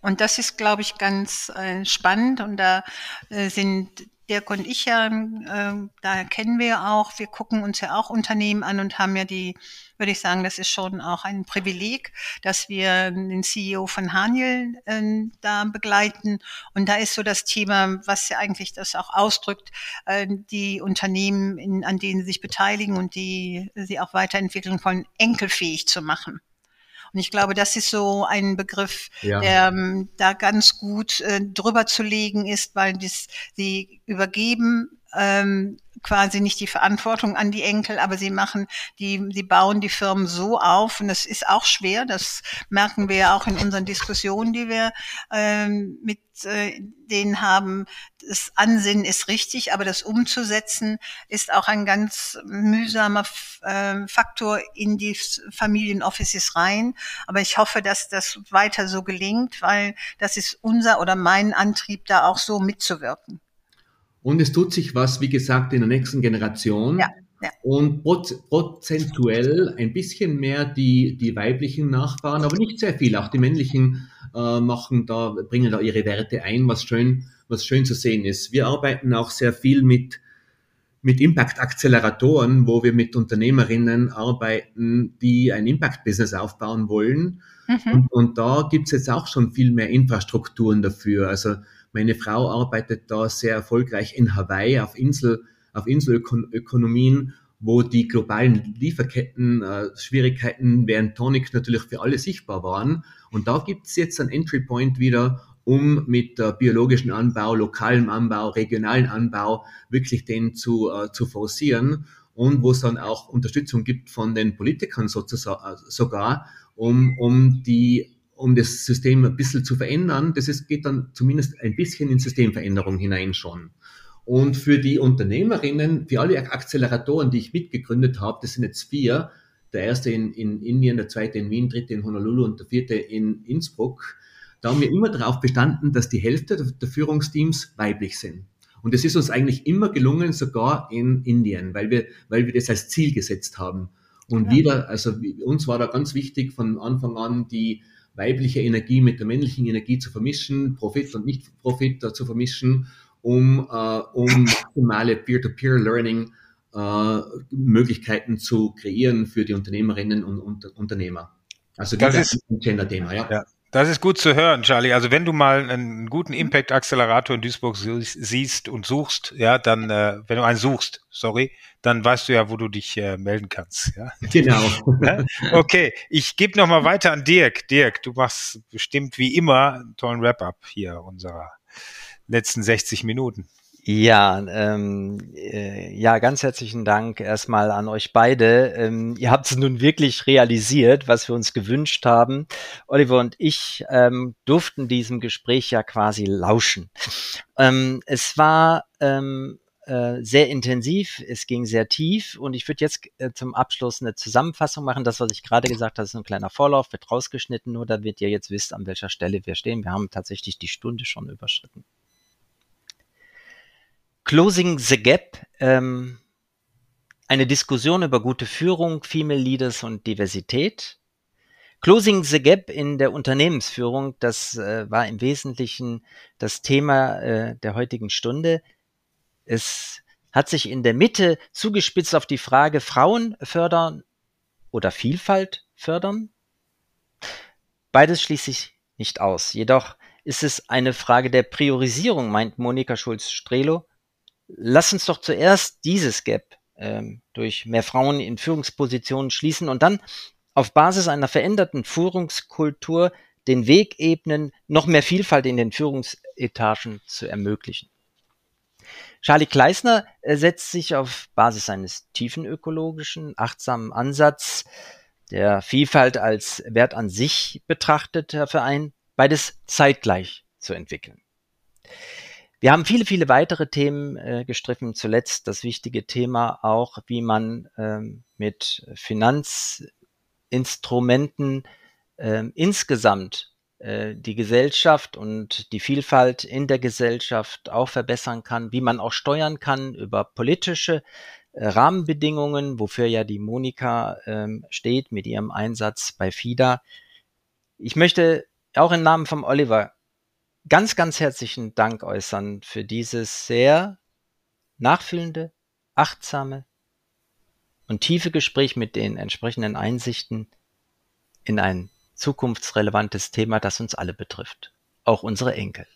A: Und das ist, glaube ich, ganz äh, spannend. Und da äh, sind Dirk und ich ja, äh, da kennen wir auch, wir gucken uns ja auch Unternehmen an und haben ja die, würde ich sagen, das ist schon auch ein Privileg, dass wir den CEO von Haniel äh, da begleiten. Und da ist so das Thema, was ja eigentlich das auch ausdrückt, äh, die Unternehmen, in, an denen sie sich beteiligen und die sie auch weiterentwickeln wollen, enkelfähig zu machen. Und ich glaube, das ist so ein Begriff, ja. der ähm, da ganz gut äh, drüber zu legen ist, weil das, sie übergeben ähm, quasi nicht die Verantwortung an die Enkel, aber sie machen die, sie bauen die Firmen so auf und das ist auch schwer. Das merken wir ja auch in unseren Diskussionen, die wir ähm, mit äh, denen haben. Das Ansinnen ist richtig, aber das umzusetzen ist auch ein ganz mühsamer äh, Faktor in die Familienoffices rein. Aber ich hoffe, dass das weiter so gelingt, weil das ist unser oder mein Antrieb, da auch so mitzuwirken.
B: Und es tut sich was, wie gesagt, in der nächsten Generation. Ja, ja. Und prozentuell ein bisschen mehr die, die weiblichen Nachfahren, aber nicht sehr viel. Auch die männlichen äh, machen da, bringen da ihre Werte ein, was schön, was schön zu sehen ist. Wir arbeiten auch sehr viel mit, mit Impact-Acceleratoren, wo wir mit Unternehmerinnen arbeiten, die ein Impact-Business aufbauen wollen. Mhm. Und, und da gibt's jetzt auch schon viel mehr Infrastrukturen dafür. Also meine Frau arbeitet da sehr erfolgreich in Hawaii auf Insel, auf Inselökonomien, wo die globalen Lieferketten äh, Schwierigkeiten während Tonic natürlich für alle sichtbar waren. Und da gibt es jetzt einen Entry Point wieder, um mit äh, biologischen Anbau, lokalem Anbau, regionalen Anbau wirklich den zu, äh, zu forcieren und wo es dann auch Unterstützung gibt von den Politikern sozusagen, äh, sogar, um, um die um das System ein bisschen zu verändern. Das ist, geht dann zumindest ein bisschen in Systemveränderung hinein schon. Und für die Unternehmerinnen, für alle Acceleratoren, die ich mitgegründet habe, das sind jetzt vier, der erste in, in Indien, der zweite in Wien, dritte in Honolulu und der vierte in Innsbruck, da haben wir immer darauf bestanden, dass die Hälfte der Führungsteams weiblich sind. Und das ist uns eigentlich immer gelungen, sogar in Indien, weil wir, weil wir das als Ziel gesetzt haben. Und ja. wieder, also uns war da ganz wichtig von Anfang an die weibliche Energie mit der männlichen Energie zu vermischen, Profit und Nicht-Profit zu vermischen, um, äh, um maximale Peer-to-Peer-Learning äh, Möglichkeiten zu kreieren für die Unternehmerinnen und, und Unternehmer.
D: Also das ist ein Gender-Thema, ja. ja. Das ist gut zu hören, Charlie. Also wenn du mal einen guten Impact-Accelerator in Duisburg siehst und suchst, ja, dann, äh, wenn du einen suchst, sorry, dann weißt du ja, wo du dich äh, melden kannst. Ja?
B: Genau.
D: okay, ich gebe nochmal weiter an Dirk. Dirk, du machst bestimmt wie immer einen tollen Wrap-up hier unserer letzten 60 Minuten.
E: Ja, ähm, äh, ja, ganz herzlichen Dank erstmal an euch beide. Ähm, ihr habt es nun wirklich realisiert, was wir uns gewünscht haben. Oliver und ich ähm, durften diesem Gespräch ja quasi lauschen. Ähm, es war ähm, äh, sehr intensiv, es ging sehr tief und ich würde jetzt äh, zum Abschluss eine Zusammenfassung machen. Das, was ich gerade gesagt habe, ist ein kleiner Vorlauf, wird rausgeschnitten, nur damit ihr jetzt wisst, an welcher Stelle wir stehen. Wir haben tatsächlich die Stunde schon überschritten. Closing the Gap, ähm, eine Diskussion über gute Führung, Female Leaders und Diversität. Closing the Gap in der Unternehmensführung, das äh, war im Wesentlichen das Thema äh, der heutigen Stunde. Es hat sich in der Mitte zugespitzt auf die Frage Frauen fördern oder Vielfalt fördern. Beides schließt sich nicht aus. Jedoch ist es eine Frage der Priorisierung, meint Monika Schulz-Strelo, lass uns doch zuerst dieses Gap ähm, durch mehr Frauen in Führungspositionen schließen und dann auf Basis einer veränderten Führungskultur den Weg ebnen, noch mehr Vielfalt in den Führungsetagen zu ermöglichen. Charlie Kleisner äh, setzt sich auf Basis eines tiefen ökologischen, achtsamen Ansatz, der Vielfalt als Wert an sich betrachtet, dafür ein, beides zeitgleich zu entwickeln. Wir haben viele, viele weitere Themen äh, gestriffen. Zuletzt das wichtige Thema auch, wie man ähm, mit Finanzinstrumenten ähm, insgesamt äh, die Gesellschaft und die Vielfalt in der Gesellschaft auch verbessern kann, wie man auch steuern kann über politische äh, Rahmenbedingungen, wofür ja die Monika ähm, steht mit ihrem Einsatz bei FIDA. Ich möchte auch im Namen von Oliver ganz, ganz herzlichen Dank äußern für dieses sehr nachfühlende, achtsame und tiefe Gespräch mit den entsprechenden Einsichten in ein zukunftsrelevantes Thema, das uns alle betrifft, auch unsere Enkel.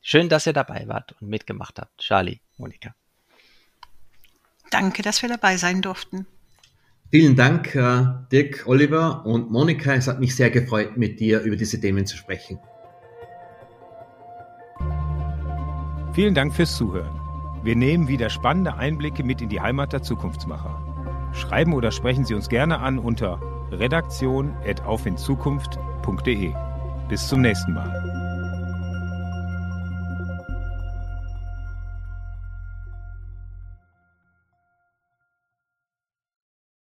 E: Schön, dass ihr dabei wart und mitgemacht habt. Charlie, Monika.
A: Danke, dass wir dabei sein durften.
B: Vielen Dank, äh, Dirk, Oliver und Monika. Es hat mich sehr gefreut, mit dir über diese Themen zu sprechen.
D: Vielen Dank fürs Zuhören. Wir nehmen wieder spannende Einblicke mit in die Heimat der Zukunftsmacher. Schreiben oder sprechen Sie uns gerne an unter redaktion.aufinzukunft.de. Bis zum nächsten Mal.